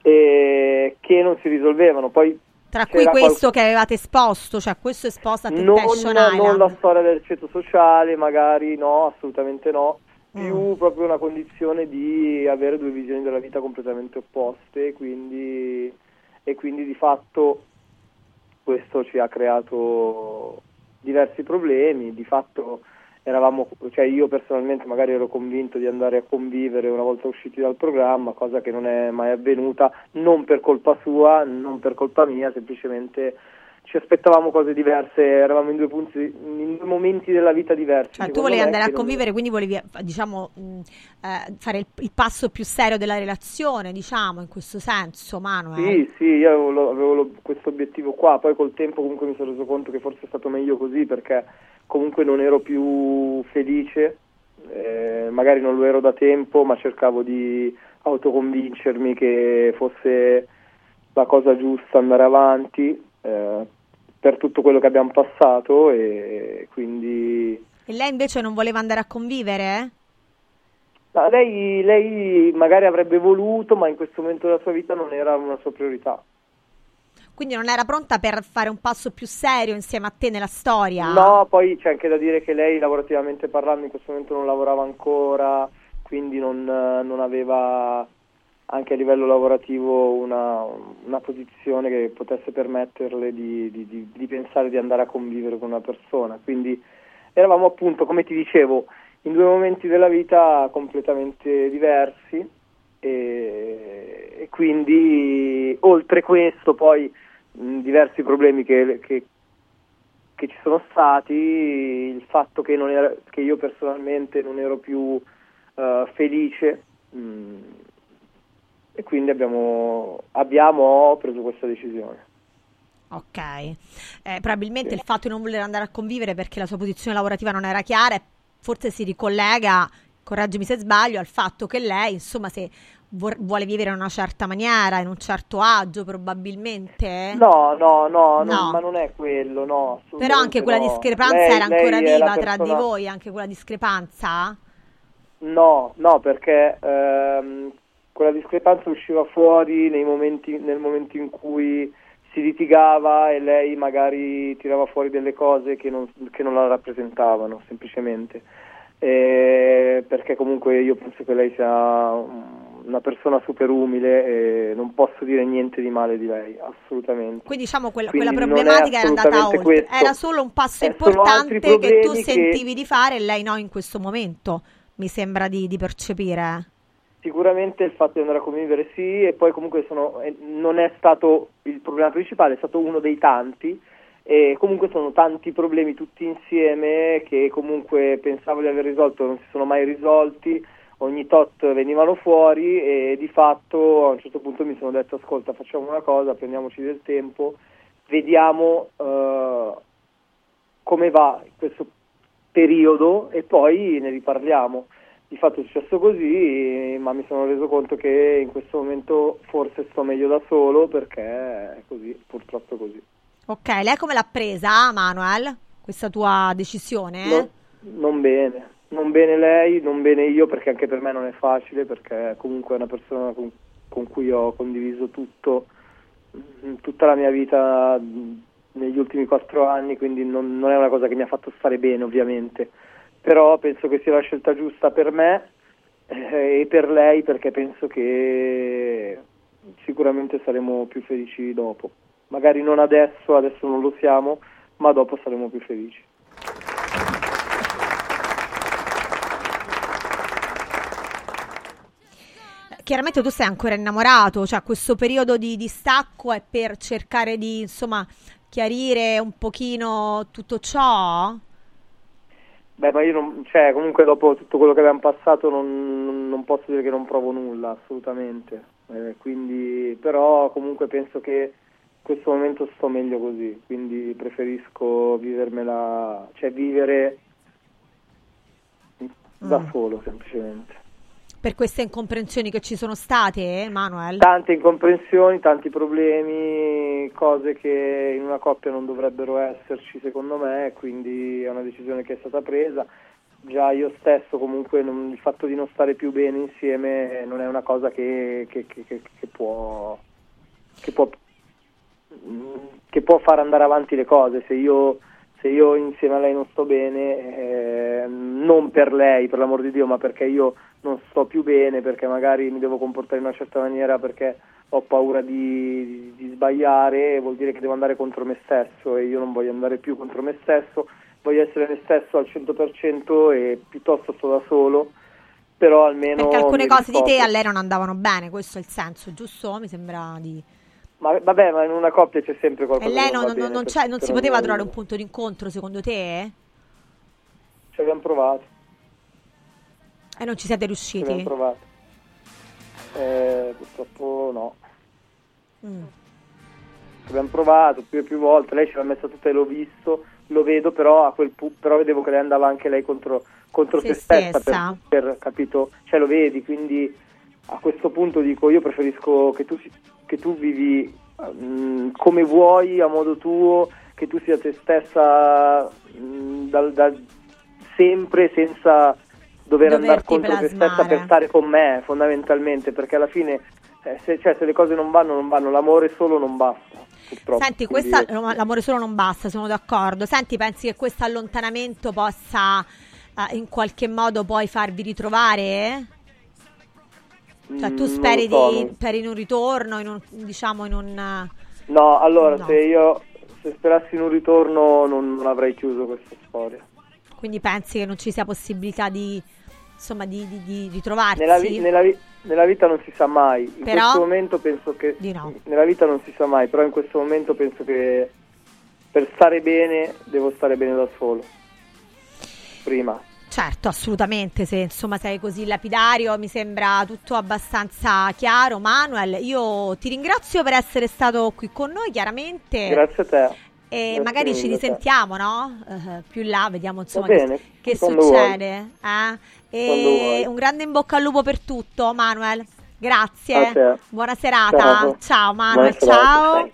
e che non si risolvevano. Poi Tra cui questo qual- che avevate esposto, cioè questo esposto a non, Temptation non Island. la storia del ceto sociale, magari no, assolutamente no. Mm. Più proprio una condizione di avere due visioni della vita completamente opposte, quindi, e quindi di fatto questo ci ha creato diversi problemi. Di fatto eravamo, cioè io personalmente magari ero convinto di andare a convivere una volta usciti dal programma, cosa che non è mai avvenuta, non per colpa sua, non per colpa mia, semplicemente ci aspettavamo cose diverse, eravamo in due punti, in due momenti della vita diversi. Cioè, tu volevi andare a che non- convivere, quindi volevi, eh, diciamo, mh, eh, fare il, il passo più serio della relazione, diciamo, in questo senso, Manuel. Sì, sì, io avevo, avevo questo obiettivo qua, poi col tempo comunque mi sono reso conto che forse è stato meglio così perché comunque non ero più felice, eh, magari non lo ero da tempo, ma cercavo di autoconvincermi che fosse la cosa giusta andare avanti eh, per tutto quello che abbiamo passato e quindi E lei invece non voleva andare a convivere? ma lei, lei magari avrebbe voluto, ma in questo momento della sua vita non era una sua priorità. quindi non era pronta per fare un passo più serio insieme a te nella storia. No, poi c'è anche da dire che lei lavorativamente parlando in questo momento non lavorava ancora, quindi non, eh, non aveva anche a livello lavorativo una, una posizione che potesse permetterle di, di- di- di pensare di andare a convivere con una persona. Quindi eravamo appunto, come ti dicevo, in due momenti della vita completamente diversi e, e quindi oltre questo poi mh, diversi problemi che, che- che ci sono stati, il fatto che, era- che io personalmente non ero più eh, felice mh, e quindi abbiamo, abbiamo preso questa decisione. Ok, Eh, probabilmente il fatto di non voler andare a convivere perché la sua posizione lavorativa non era chiara forse si ricollega, correggimi se sbaglio, al fatto che lei, insomma, se vuole vivere in una certa maniera, in un certo agio, probabilmente. No, no, no, non- No. ma non è quello, no. Però anche quella no. discrepanza Lei- era ancora viva tra di persona- voi, anche quella discrepanza? No, no, perché ehm, quella discrepanza usciva fuori nei momenti, nel momento in cui si litigava e lei magari tirava fuori delle cose che non, che non la rappresentavano, semplicemente. Eh, perché comunque io penso che lei sia una persona super umile e non posso dire niente di male di lei, assolutamente. Quindi diciamo quella, Quindi quella problematica era andata oltre, questo. era solo un passo Eh, importante che tu problemi che- sentivi di fare e lei no in questo momento, mi sembra di, di percepire. Sicuramente il fatto di andare a convivere sì, e poi comunque sono- eh, non è stato il problema principale, è stato uno dei tanti, e comunque sono tanti problemi tutti insieme che comunque pensavo di aver risolto, non si sono mai risolti, ogni tot venivano fuori e di fatto a un certo punto mi sono detto ascolta facciamo una cosa, prendiamoci del tempo, vediamo eh, come va questo periodo e poi ne riparliamo. Di fatto è successo così, ma mi sono reso conto che in questo momento forse sto meglio da solo perché è così, purtroppo è così. Ok, lei come l'ha presa, Manuel, questa tua decisione? No- non bene, non bene lei, non bene io perché anche per me non è facile perché comunque è una persona con, con cui ho condiviso tutto, mm, tutta la mia vita mm, negli ultimi quattro anni, quindi non, non è una cosa che mi ha fatto stare bene ovviamente, però penso che sia la scelta giusta per me eh, e per lei perché penso che sicuramente saremo più felici dopo. Magari non adesso, adesso non lo siamo, ma dopo saremo più felici. Chiaramente tu sei ancora innamorato, cioè questo periodo di distacco è per cercare di, insomma, chiarire un pochino tutto ciò? Beh, ma io non, cioè, comunque dopo tutto quello che abbiamo passato non, non- posso dire che non provo nulla, assolutamente. Eh, quindi, però comunque penso che in questo momento sto meglio così, quindi preferisco vivermela, cioè vivere da Mm. solo semplicemente. Per queste incomprensioni che ci sono state, eh, Manuel? Tante incomprensioni, tanti problemi, cose che in una coppia non dovrebbero esserci secondo me, quindi è una decisione che è stata presa. Già io stesso comunque non- il fatto di non stare più bene insieme non è una cosa che, che- che- che- può, può, che può far andare avanti le cose. Se io, se io insieme a lei non sto bene, eh, non per lei, per l'amor di Dio, ma perché io non sto più bene, perché magari mi devo comportare in una certa maniera perché ho paura di, di sbagliare, vuol dire che devo andare contro me stesso e io non voglio andare più contro me stesso, voglio essere me stesso al 100% e piuttosto sto da solo, però almeno... Perché alcune cose di te a lei non andavano bene, questo è il senso, giusto? Mi sembra di... Ma vabbè, ma in una coppia c'è sempre qualcosa E lei non, non, bene non non si poteva trovare un punto d'incontro secondo te? Ci abbiamo provato, E non ci siete ci abbiamo riusciti? provato. Eh, purtroppo no. Mm. Ci abbiamo provato più e più volte, lei ce l'ha messa tutta e l'ho visto, lo vedo, però a quel pu- però vedevo che lei andava anche lei contro, contro Se se, stessa, stessa. Per, per, capito, cioè lo vedi, quindi a questo punto dico io preferisco che tu, si- che tu vivi mm, come vuoi, a modo tuo, che tu sia te stessa mm, dal- dal- sempre senza dover andare contro te stessa per stare con me, fondamentalmente, perché alla fine eh, se, cioè, se le cose non vanno, non vanno. L'amore solo non basta, purtroppo. Senti, questa, no, l'amore solo non basta, sono d'accordo. Senti, pensi che questo allontanamento possa eh, in qualche modo poi farvi ritrovare? Cioè, tu Mm, speri, so, di, speri in un ritorno, in un, diciamo in un... No, allora, No. se io se sperassi in un ritorno non, non avrei chiuso questa storia. Quindi pensi che non ci sia possibilità di, insomma, di, di, di ritrovarsi? Nella, vi- nella vi- nella vita non si sa mai. In Però? questo momento penso che. Di no. Nella vita non si sa mai, però in questo momento penso che per stare bene devo stare bene da solo. Prima. Certo, assolutamente, se insomma sei così lapidario mi sembra tutto abbastanza chiaro. Manuel, io ti ringrazio per essere stato qui con noi, chiaramente. Grazie a te. E Grazie magari ci risentiamo, no? Eh, più là, vediamo insomma che, bene, che quando succede. eh? E un grande in bocca al lupo per tutto, Manuel. Grazie. Buona serata. Ciao. Ciao, Manuel. Ciao.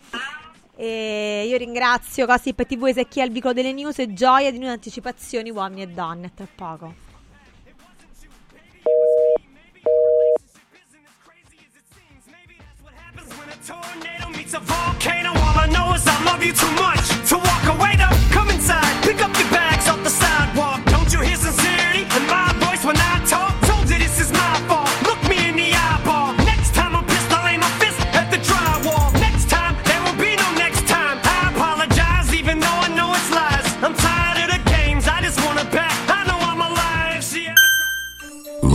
E io ringrazio Gossip TV Ezechiel al vicolo delle news e gioia di noi anticipazioni uomini e donne. Tra poco. tornado meets a volcano. All I know is I love you too much to walk away. Though,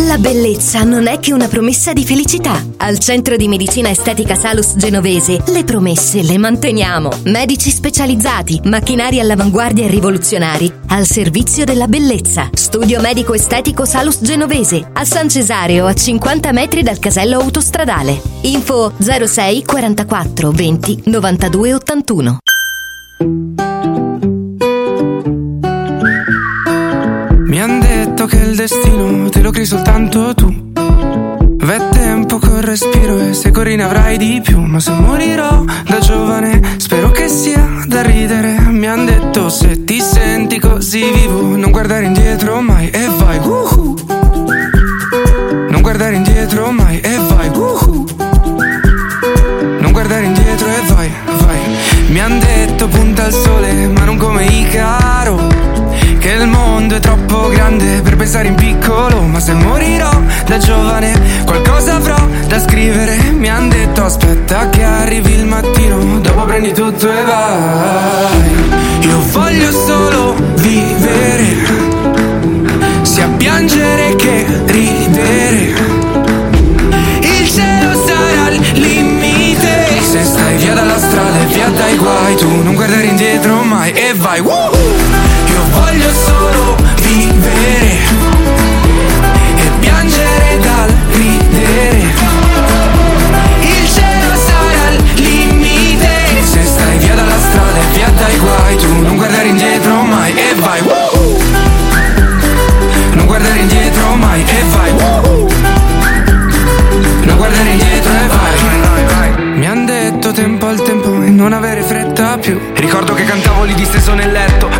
La bellezza non è che una promessa di felicità. Al Centro di Medicina Estetica Salus Genovese le promesse le manteniamo. Medici specializzati, macchinari all'avanguardia e rivoluzionari, al servizio della bellezza. Studio medico estetico Salus Genovese, a San Cesareo, a 50 metri dal casello autostradale. Info 06 44 20 92 81. Lo crei soltanto tu. V'è tempo col respiro e se corri ne avrai di più. Ma se morirò da giovane, spero che sia da ridere. Mi han detto se ti senti così vivo, non guardare indietro mai e vai. Woohoo. Non guardare indietro mai troppo grande per pensare in piccolo. Ma se morirò da giovane, qualcosa avrò da scrivere. Mi han detto aspetta che arrivi il mattino, dopo prendi tutto e vai. Io voglio solo vivere, sia piangere che ridere. Il cielo sarà il limite Se stai via dalla strada e via dai guai Tu non guardare indietro mai e vai Woohoo! Vivere E piangere dal ridere. Il cielo sarà il limite. Se stai via dalla strada e via dai guai Tu non guardare indietro mai e vai. Woohoo! Non guardare indietro mai e vai. Woohoo! Non guardare indietro e vai. Mi han detto tempo al tempo e non avere fretta più. Ricordo che cantavo lì disteso nel letto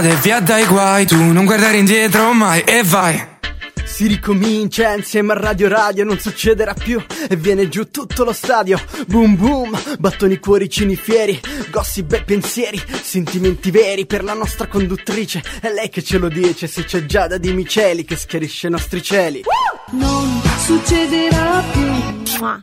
strada e via dai guai Tu non guardare indietro mai e vai Si ricomincia insieme a Radio Radio, non succederà più e viene giù tutto lo stadio. Boom boom, battoni cuoricini fieri, gossip e pensieri, sentimenti veri per la nostra conduttrice. È lei che ce lo dice, se c'è Giada di Miceli che schiarisce i nostri cieli. Non succederà più.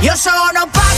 c'è, io sono pazza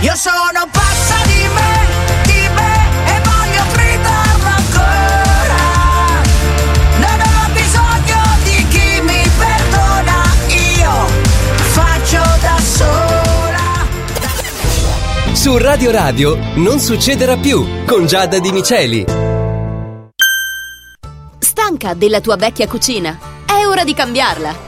Io sono pazza di me, di me e voglio gridarlo ancora. Non ho bisogno di chi mi perdona, io faccio da sola. Su Radio Radio non succederà più con Giada Di Miceli. Stanca della tua vecchia cucina? È ora di cambiarla!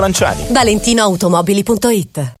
Lanciani. ValentinoAutomobili.it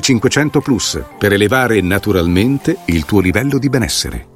500 Plus per elevare naturalmente il tuo livello di benessere.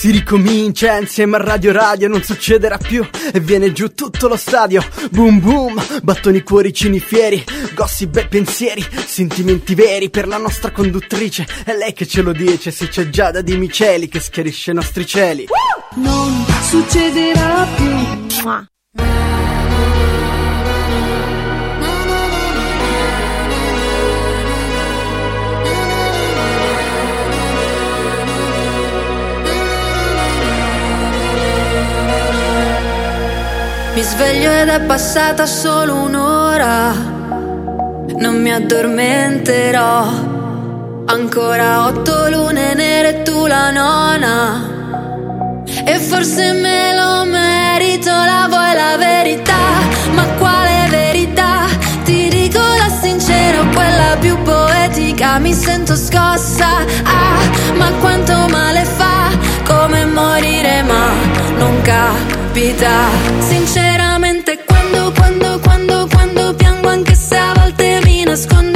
Si ricomincia insieme a Radio Radio, non succederà più e viene giù tutto lo stadio. Boom boom, battoni cuoricini fieri, gossip e pensieri, sentimenti veri per la nostra conduttrice. È lei che ce lo dice, se c'è Giada di Miceli che schiarisce i nostri cieli. Non succederà più. Mi sveglio ed è passata solo un'ora. Non mi addormenterò. Ancora otto lune nere e tu la nona. E forse me lo merito, la vuoi la verità? Ma quale verità? Ti dico la sincera, quella più poetica. Mi sento scossa. Ah, ma quanto male fa? Come morire, ma non capita. Sinceramente, quando, quando, quando, quando piango, anche se a volte mi nascondo,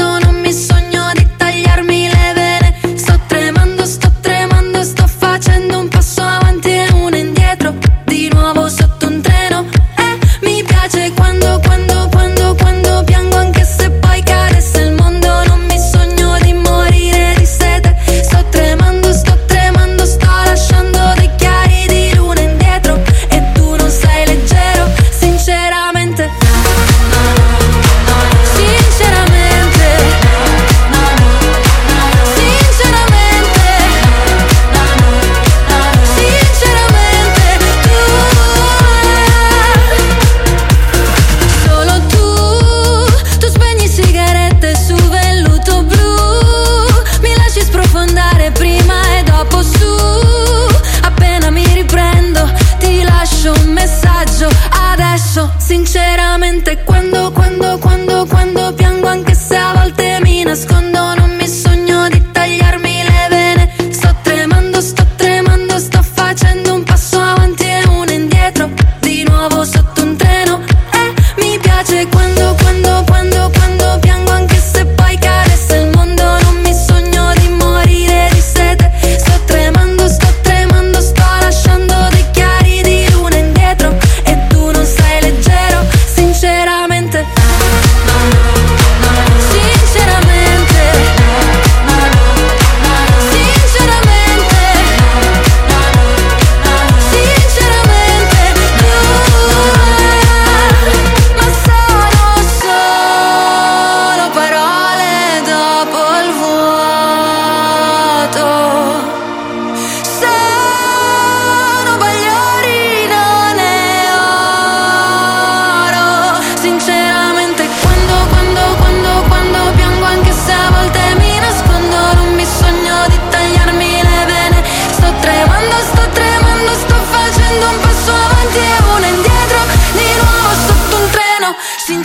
volte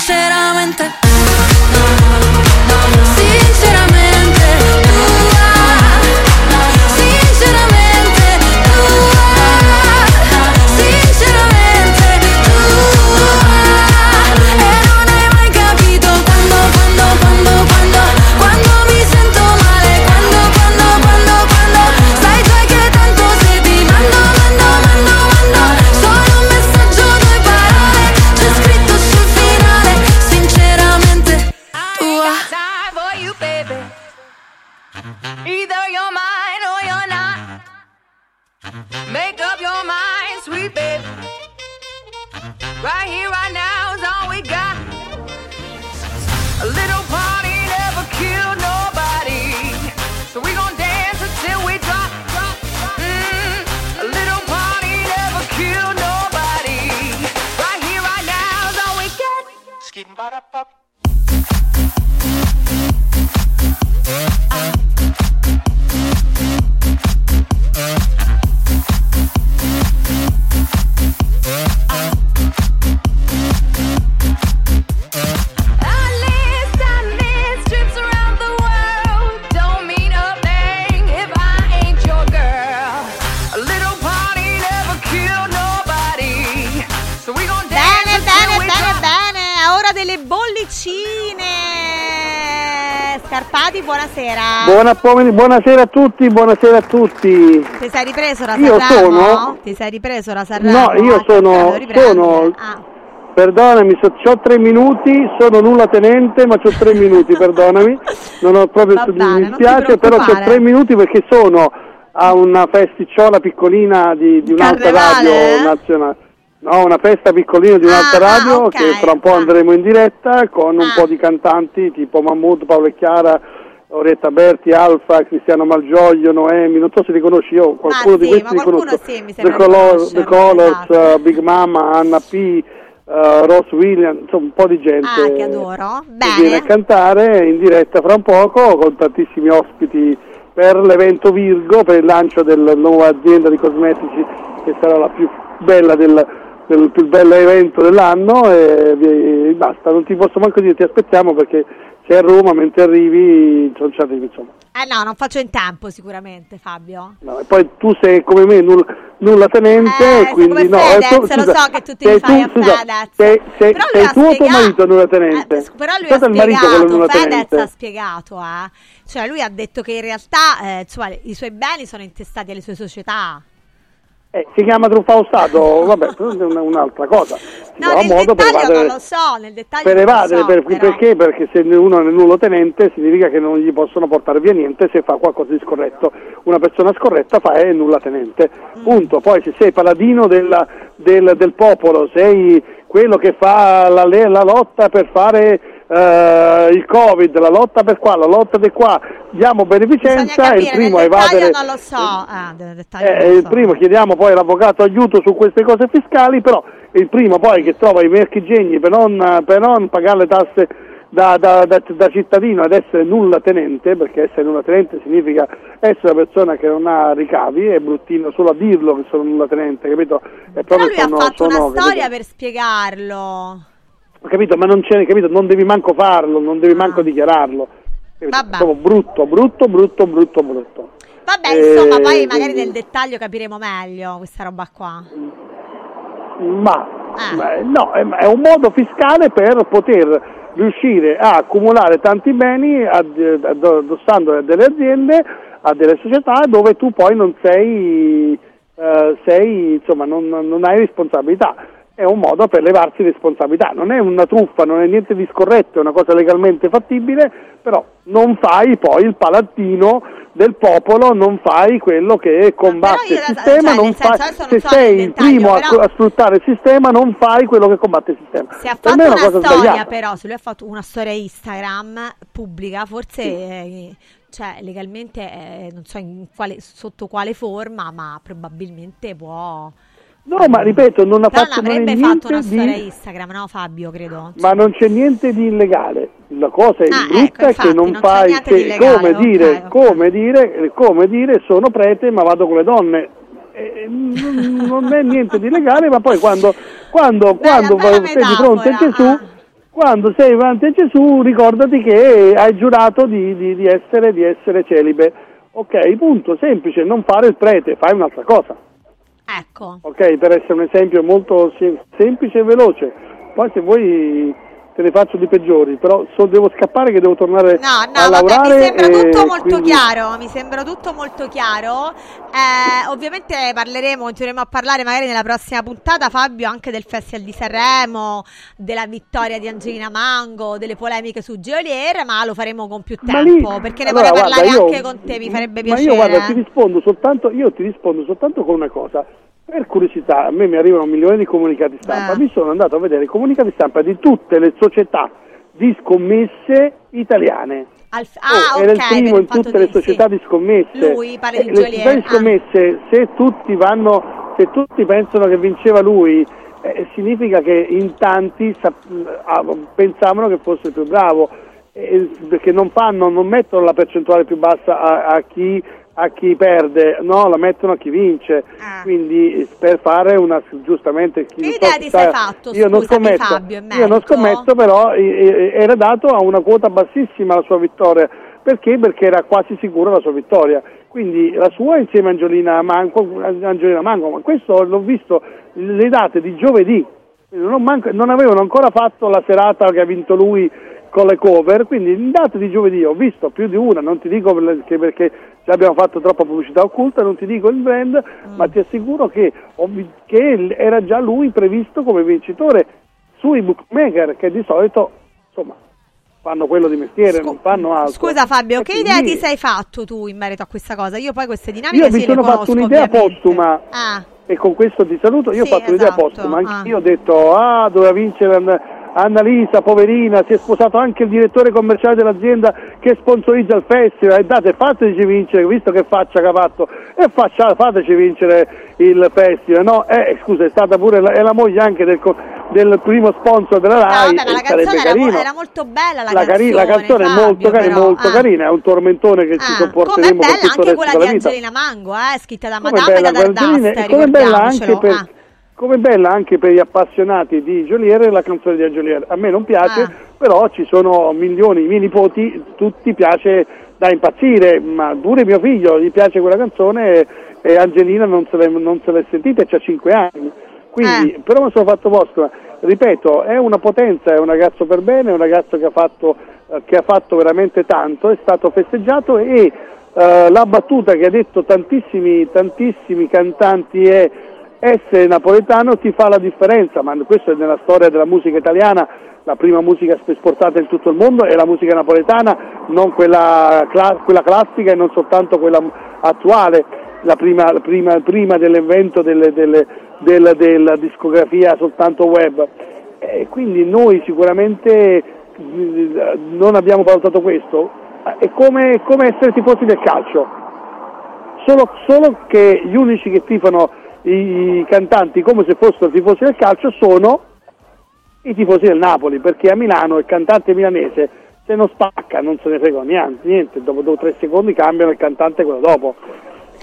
Sinceramente Buona buonasera a tutti, buonasera a tutti. Ti sei ripreso la Io Sanremo? sono- Ti sei ripreso la Sanremo? No, io Ah, sono, sono Ah. perdonami, ho tre minuti, sono nulla tenente, ma ho tre minuti, perdonami. Non ho proprio, Va mi bene, ti dispiace, però ho tre minuti perché sono a una festicciola piccolina di, di un'altra radio eh? nazionale. No, una festa piccolina di un'altra Ah, radio ah, ok. che fra un po' andremo in diretta con un Ah. po' di cantanti tipo Mahmood, Paolo e Chiara, Orietta Berti, Alfa, Cristiano Malgioglio, Noemi, non so se li conosci io, qualcuno sì, di questi li conosco. sì, mi The, Color- The Colors, esatto. uh, Big Mama, Anna P, uh, Ross Williams, insomma un po' di gente Ah, che adoro. che viene a Bene. cantare in diretta fra un poco con tantissimi ospiti per l'evento Virgo, per il lancio della nuova azienda di cosmetici che sarà la più bella del, del più bello evento dell'anno e, vi- basta, non ti posso manco dire ti aspettiamo perché sei a Roma mentre arrivi, non ci arrivi insomma. Eh no, non faccio in tempo sicuramente, Fabio. No, e poi tu sei come me nulla, nulla tenente, Eh, quindi no. Fedez, eh, tu- lo so che tu ti sei rifai a Fedez. Sei, sei, Però sei tu o tuo marito nulla tenente? Eh, però lui Stato ha spiegato, nulla Fedez tenente. ha spiegato, eh. Cioè lui ha detto che in realtà eh, insomma, i suoi beni sono intestati alle sue società. Eh, si chiama truffa Stato, vabbè, è una- un'altra cosa. No, nel modo per dettaglio evadere, non lo so, nel dettaglio per evadere, so, per- perché? Perché se uno è nullo tenente significa che non gli possono portare via niente se fa qualcosa di scorretto. Una persona scorretta fa è nulla tenente, Mm. punto. Poi se sei paladino della- del, del popolo, sei quello che fa la, la lotta per fare eh, il Covid, la lotta per qua, la lotta di qua, diamo beneficenza, il Capire, primo nel a evadere... non lo so. Ah, Eh, non il so. primo chiediamo poi all'avvocato aiuto su queste cose fiscali, però il primo poi che trova i merchigegni per non, per non pagare le tasse da, da- da- da cittadino ed essere nulla tenente, perché essere nulla tenente significa essere una persona che non ha ricavi, è bruttino solo a dirlo che sono nulla tenente, capito? È Però proprio lui ha sono- fatto sono- una storia capito? per spiegarlo. Ho capito, ma non c'è, capito? Non devi manco farlo, non devi manco dichiararlo. Capito? Ah. Brutto, brutto, brutto, brutto, brutto. Vabbè, Eh, insomma, poi magari quindi- nel dettaglio capiremo meglio questa roba qua. Ma, Ah. ma, no, è, è un modo fiscale per poter riuscire a accumulare tanti beni ad- ad- addossando a delle aziende, a delle società dove tu poi non sei, eh, sei insomma, non, non hai responsabilità. È un modo per levarsi responsabilità, non è una truffa, non è niente di scorretto, è una cosa legalmente fattibile, però non fai poi il palattino del popolo, non fai quello che combatte il sistema, cioè, senso, fai, se so sei il primo a, però- a sfruttare il sistema non fai quello che combatte il sistema. Se ha fatto una, una storia, sbagliata. però, se lui ha fatto una storia Instagram pubblica, forse eh, cioè, legalmente eh, non so in quale- sotto quale forma, ma probabilmente può. No, ma ripeto, non ha Però fatto non è avrebbe fatto una storia di Instagram, no, Fabio? Credo. ma non c'è niente di illegale. La cosa è Ah, brutta ecco, è infatti, che non, non fai di che- illegale, come, ok, dire, ok. come dire come dire sono prete ma vado con le donne. Eh, non non è niente di illegale, ma poi quando, quando, quando bella sei di fronte a metafora, Gesù, quando sei davanti a Gesù ricordati che hai giurato di, di- di essere, di essere celibe. Ok, punto, semplice, non fare il prete, fai un'altra cosa. Ecco. Ok, per essere un esempio molto sem- semplice e veloce. Poi se vuoi te ne faccio di peggiori, però so- devo scappare che devo tornare No, a no, vabbè, lavorare. mi sembra tutto molto quindi- chiaro, mi sembra tutto molto chiaro. Eh, ovviamente parleremo, continueremo a parlare magari nella prossima puntata, Fabio, anche del Festival di Sanremo, della vittoria di Angelina Mango, delle polemiche su Geolier, ma lo faremo con più Ma lì- tempo, perché ne allora, vorrei guarda, parlare io- anche con te, mi farebbe Ma piacere. io guarda, ti rispondo soltanto, io ti rispondo soltanto con una cosa. Per curiosità, a me mi arrivano milioni di comunicati stampa, Eh. mi sono andato a vedere i comunicati stampa di tutte le società di scommesse italiane. Al- ah, Oh, era il primo in tutte le società sì. di scommesse. Lui parla di Eh, le società di scommesse, se tutti vanno, se tutti pensano che vinceva lui, eh, significa che in tanti sap- ah, pensavano che fosse il più bravo, eh, perché non fanno, non mettono la percentuale più bassa a, a chi a chi perde, no, la mettono a chi vince. Quindi per fare una giustamente chi Che idea so ti sei fatto, io non scommetto, Fabio, io non scommetto però era dato a una quota bassissima la sua vittoria. Perché? Perché era quasi sicura la sua vittoria. Quindi la sua insieme a Angelina Manco, Angelina Manco, ma questo l'ho visto le date di giovedì. Non, manco- non avevano ancora fatto la serata che ha vinto lui con le cover, quindi in date di giovedì ho visto più di una, non ti dico perché, perché ci abbiamo fatto troppa pubblicità occulta, non ti dico il brand, ma ti assicuro che, che era già lui previsto come vincitore sui bookmaker che di solito insomma fanno quello di mestiere, non fanno altro. Scusa Fabio, E che idea quindi ti sei fatto tu in merito a questa cosa? Io poi queste dinamiche Io mi sono fatto un'idea ovviamente. postuma Ah, e con questo ti saluto. Io Sì, ho fatto un'idea esatto, postuma, ah. anche io ho detto, ah, doveva vincere Annalisa, poverina, si è sposato anche il direttore commerciale dell'azienda che sponsorizza il festival, e date, fateci vincere, visto che faccia che ha fatto, e faccia, fateci vincere il festival, no? Eh, scusa, è stata pure la, è la moglie anche del, del primo sponsor della no, RAI, vabbè, ma la canzone era, mo- era molto bella la, la, canzone, la canzone è Fabio, molto, cari- molto Ah. carina, è un tormentone che ci Ah, è sopporteremo per tutto il anche resto quella della di vita. Angelina Mango, eh, scritta da Come Madame bella e da come bella anche per, Ah. Come bella anche per gli appassionati di Joliere la canzone di Joliere. A me non piace, Ah. però ci sono milioni, i miei nipoti, tutti piace da impazzire, ma pure mio figlio gli piace quella canzone e, Angelina non se, l'è, non se l'è sentita e c'ha 5 anni. Quindi, Eh. però mi sono fatto posto, ripeto, è una potenza, è un ragazzo per bene, è un ragazzo che ha fatto, che ha fatto veramente tanto, è stato festeggiato e eh, la battuta che ha detto tantissimi, tantissimi cantanti è essere napoletano ti fa la differenza, ma questo è nella storia della musica italiana, la prima musica esportata in tutto il mondo è la musica napoletana, non quella, quella classica e non soltanto quella attuale, la prima, la prima- prima dell'invento delle- delle- del- della discografia soltanto web. E quindi noi sicuramente non abbiamo valutato questo, è come, come essere tifosi del calcio, solo, solo che gli unici che tifano i cantanti come se fossero tifosi del calcio sono i tifosi del Napoli, perché a Milano il cantante milanese se non spacca non se ne frega niente, niente. dopo due o tre secondi cambiano il cantante quello dopo.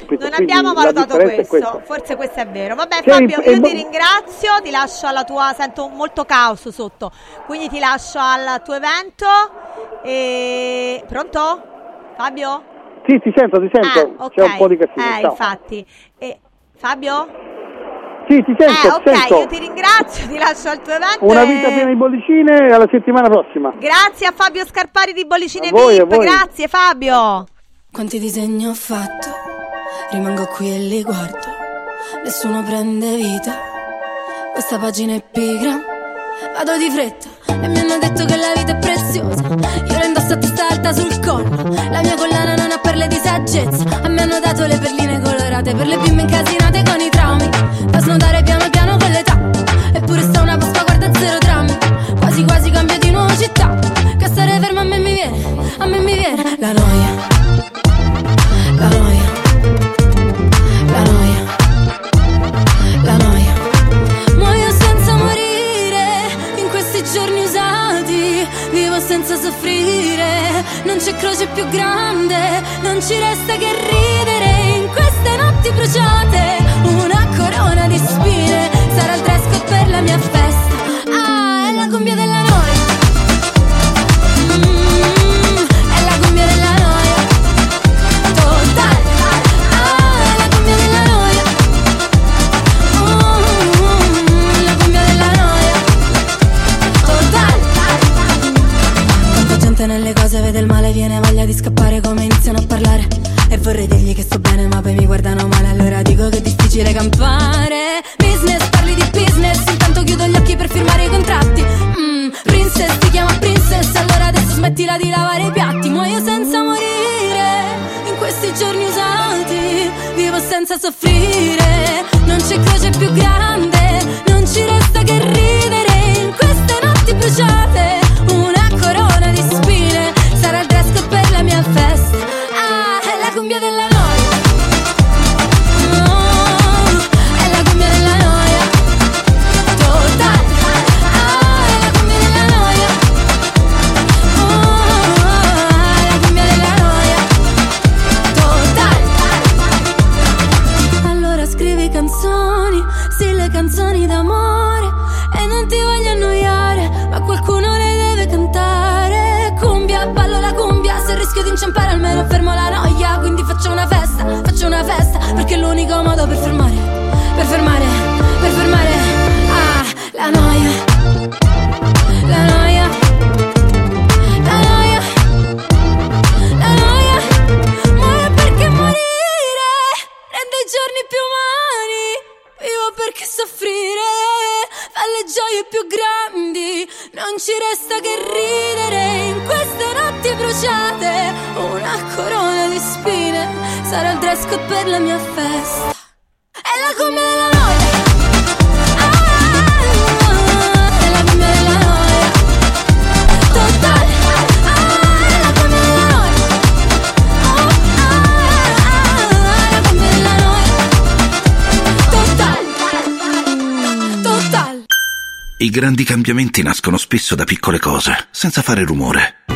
Non abbiamo valutato questo, forse questo è vero. Vabbè Sì, Fabio, io ti ringrazio, ti lascio alla tua, sento molto caos sotto, quindi ti lascio al tuo evento. E... Pronto? Fabio? Sì, ti sento, ti sento, Ah, ok. c'è un po' di casino. Eh, infatti. E... Fabio? Sì, ti sento, eh, ok, sento. io ti ringrazio, ti lascio al tuo evento. Una e- vita piena di bollicine alla settimana prossima. Grazie a Fabio Scarpari di Bollicine A voi, a VIP, voi. grazie Fabio. Quanti disegni ho fatto, rimango qui e li guardo, nessuno prende vita, questa pagina è pigra, vado di fretta e mi hanno detto che la vita è preziosa, io la indosso a testa alta sul collo, la mia collana non ha perle di saggezza, a me hanno dato le perline colorate per le bimbe incasinate con la noia. La noia, la noia, la noia. Muoio senza morire in questi giorni usati. Vivo senza soffrire, non c'è croce più grande. Non ci resta che ridere in queste notti bruciate. Una corona di spine sarà il dress code per la mia festa. Ah, è la cumbia della noia. Cose, vede il male, viene voglia di scappare come iniziano a parlare. E vorrei dirgli che sto bene, ma poi mi guardano male, allora dico che è difficile campare. Business, parli di business, intanto chiudo gli occhi per firmare i contratti. Mm, princess, ti chiama princess, allora adesso smettila di lavare i piatti. Muoio senza morire, in questi giorni usati, vivo senza soffrire. Non c'è croce più grande, non ci resta che ridere in queste notti bruciate. Cumbia della noia. Oh, è la cumbia della noia. Totale. Ah, è la cumbia della noia. Oh, è la cumbia della noia. Totale. Allora scrivi canzoni, sì le canzoni d'amore E non ti voglio annoiare, ma qualcuno le deve cantare Cumbia, ballo la cumbia, se rischio di inciampare almeno fermo la noia faccio una festa, faccio una festa Perché è l'unico modo per fermare, per fermare, per fermare Ah, la noia La noia La noia La noia Muore perché morire rende i giorni più umani. Vivo perché soffrire fa le gioie più grandi. Non ci resta che ridere in queste notti bruciate. Una corona di spine sarà il dress code per la mia festa. È la cumbia della. Ah. I grandi cambiamenti nascono spesso da piccole cose, senza fare rumore.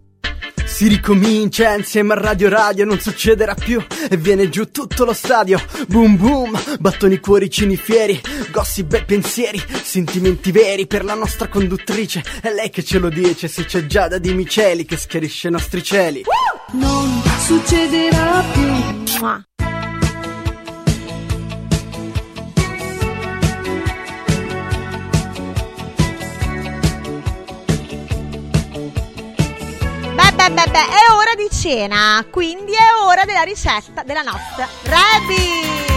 Si ricomincia insieme a Radio Radio, non succederà più e viene giù tutto lo stadio. Boom boom, battoni cuoricini fieri, gossip e pensieri, sentimenti veri per la nostra conduttrice. È lei che ce lo dice, se c'è Giada di Miceli che schiarisce i nostri cieli. Non succederà più. Beh, è ora di cena, quindi è ora della ricetta della nostra Rebi.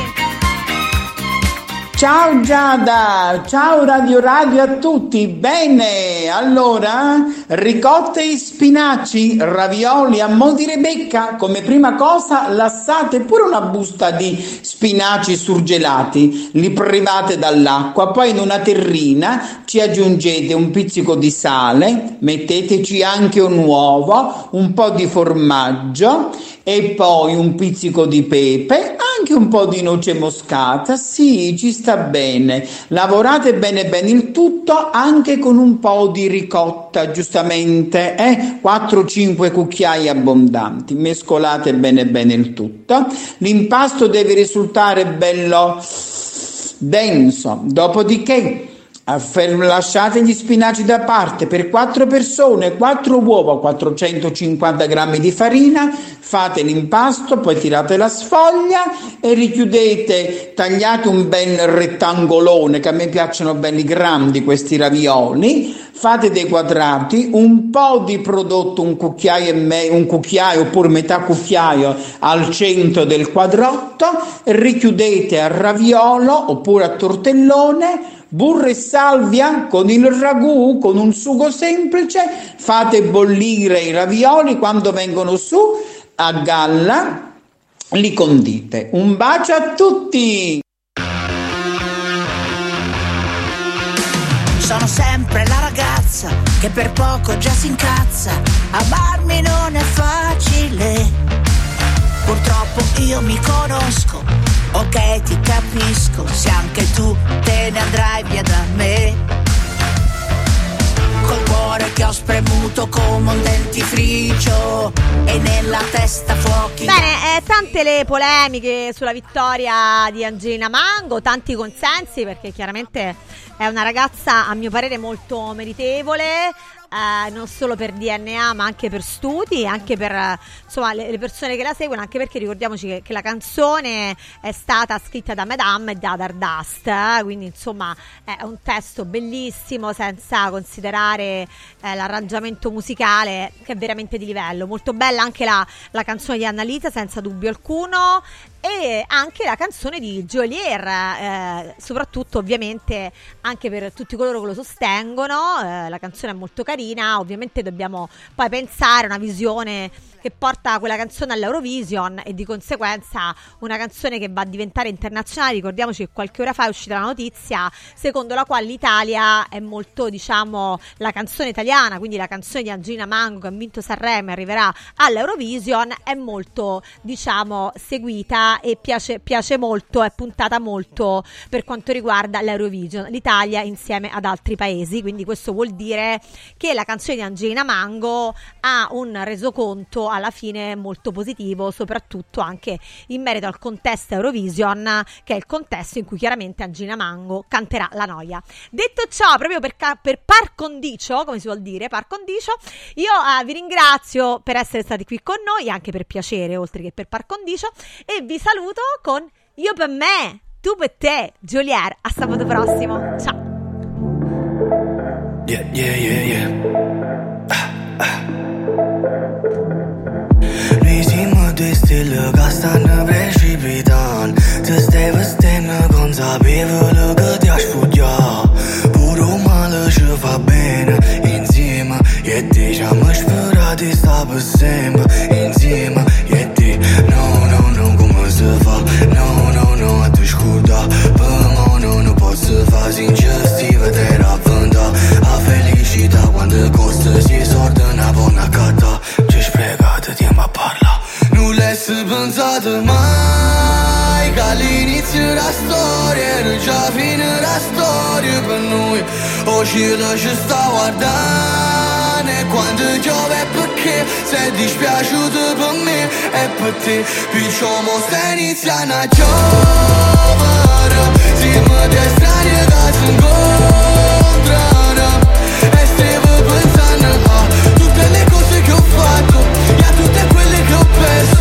Ciao Giada, ciao Radio Radio a tutti. Bene, allora ricotte e spinaci, ravioli a mo' di Rebecca. Come prima cosa lassate pure una busta di spinaci surgelati, li private dall'acqua, poi in una terrina ci aggiungete un pizzico di sale, metteteci anche un uovo, un po' di formaggio e poi un pizzico di pepe, anche un po' di noce moscata. Sì, ci sta bene. Lavorate bene bene il tutto anche con un po' di ricotta, giustamente, eh? 4-5 cucchiai abbondanti. Mescolate bene bene il tutto. L'impasto deve risultare bello denso. Dopodiché Lasciate gli spinaci da parte per 4 persone, 4 uova, 450 grammi di farina, fate l'impasto, poi tirate la sfoglia e richiudete, tagliate un bel rettangolone, che a me piacciono belli grandi questi ravioli, fate dei quadrati, un po' di prodotto, un cucchiaio, e me- un cucchiaio oppure metà cucchiaio al centro del quadrotto, richiudete a raviolo oppure a tortellone, burro e salvia con il ragù, con un sugo semplice, fate bollire i ravioli quando vengono su, a galla li condite. Un bacio a tutti! Sono sempre la ragazza che per poco già si incazza. Amarmi non è facile. Purtroppo io mi conosco. Ok, ti capisco. Se anche tu te ne andrai via da me. Col cuore che ho spremuto come un dentifricio. E nella testa fuochi. Bene, eh, tante le polemiche sulla vittoria di Angelina Mango, tanti consensi perché chiaramente è una ragazza a mio parere molto meritevole. Eh, non solo per DNA ma anche per studi, anche per insomma, le, le persone che la seguono, anche perché ricordiamoci che, che la canzone è stata scritta da Madame e da Dardust, eh, quindi insomma è un testo bellissimo senza considerare eh, l'arrangiamento musicale che è veramente di livello, molto bella anche la, la canzone di Annalisa senza dubbio alcuno e anche la canzone di Jolier, eh, soprattutto ovviamente anche per tutti coloro che lo sostengono, eh, la canzone è molto carina, ovviamente dobbiamo poi pensare a una visione che porta quella canzone all'Eurovision e di conseguenza una canzone che va a diventare internazionale. Ricordiamoci che qualche ora fa è uscita la notizia secondo la quale l'Italia è molto, diciamo, la canzone italiana, quindi la canzone di Angelina Mango che ha vinto Sanremo e arriverà all'Eurovision, è molto, diciamo, seguita e piace, piace molto, è puntata molto per quanto riguarda l'Eurovision, l'Italia insieme ad altri paesi. Quindi questo vuol dire che la canzone di Angelina Mango ha un resoconto alla fine molto positivo, soprattutto anche in merito al contesto Eurovision, che è il contesto in cui chiaramente Angelina Mango canterà la noia. Detto ciò, proprio per, ca- per par condicio, come si vuol dire, par condicio, io eh, vi ringrazio per essere stati qui con noi, anche per piacere, oltre che per par condicio, e vi saluto con Io per me, tu per te, Giulier. A sabato prossimo. Ciao. Yeah, yeah, yeah, still a ghost on a bridge she be done To gonza be vă că te-aș fugia Puro mală și va bine intima E deja mă șpăra de stabă sembă L'hai pensato mai Che all'inizio della storia Era già fine la storia per noi. O cielo ci sta guardando E quando piove perché? Sei dispiaciuto per me E per te. Piccio mo sta iniziando a giovere Siamo due strani che si incontrano E stavo pensando a tutte le cose che ho fatto E a tutte quelle che ho perso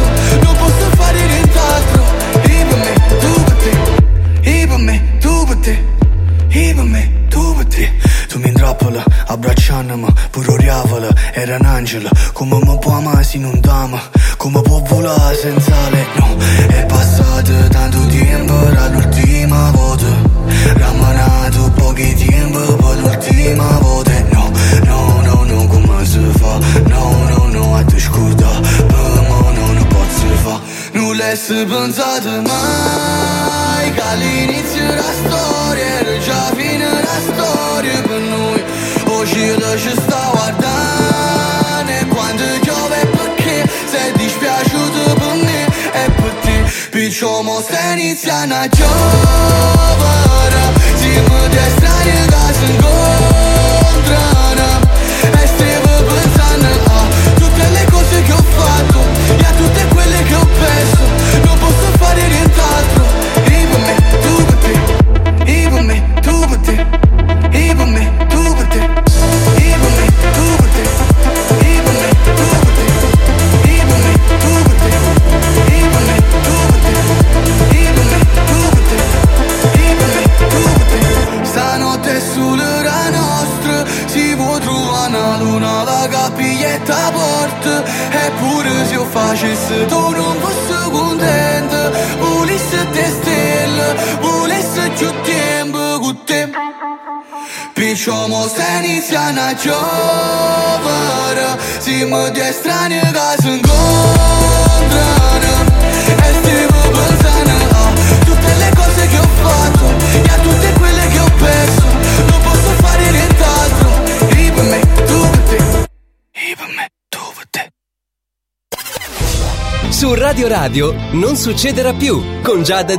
E per me, tu per te Tu mi intrappola, abbracciandomi Pure oriavola, era un angelo Come mi può amare se non t'ama. Come può volare senza lei No, è passato tanto tempo Dall'ultima volta. Rammanato pochi tempo Poi l'ultima volta. No, no, no, no, come si fa? No, no, no, a te scorda Non l'hai pensato mai. Che all'inizio della storia Era già fine la storia. Per noi O cielo ci sta guardando. Quando piove perché? Sei dispiaciuto per me E per te. Piccio mo sta iniziando a giovere Siamo due strani che si incontrano E stavo pensando a tutte le cose che ho fatto E a tutte quelle che ho perso 실수도록 무수군된다 우리 스테스텔라 우리 스튜템부 구템 Причем останется на човара Зима для страны газен gondrana Este mă bânzana Tutte le cose che ho fatto Su Radio Radio non succederà più con Giada Di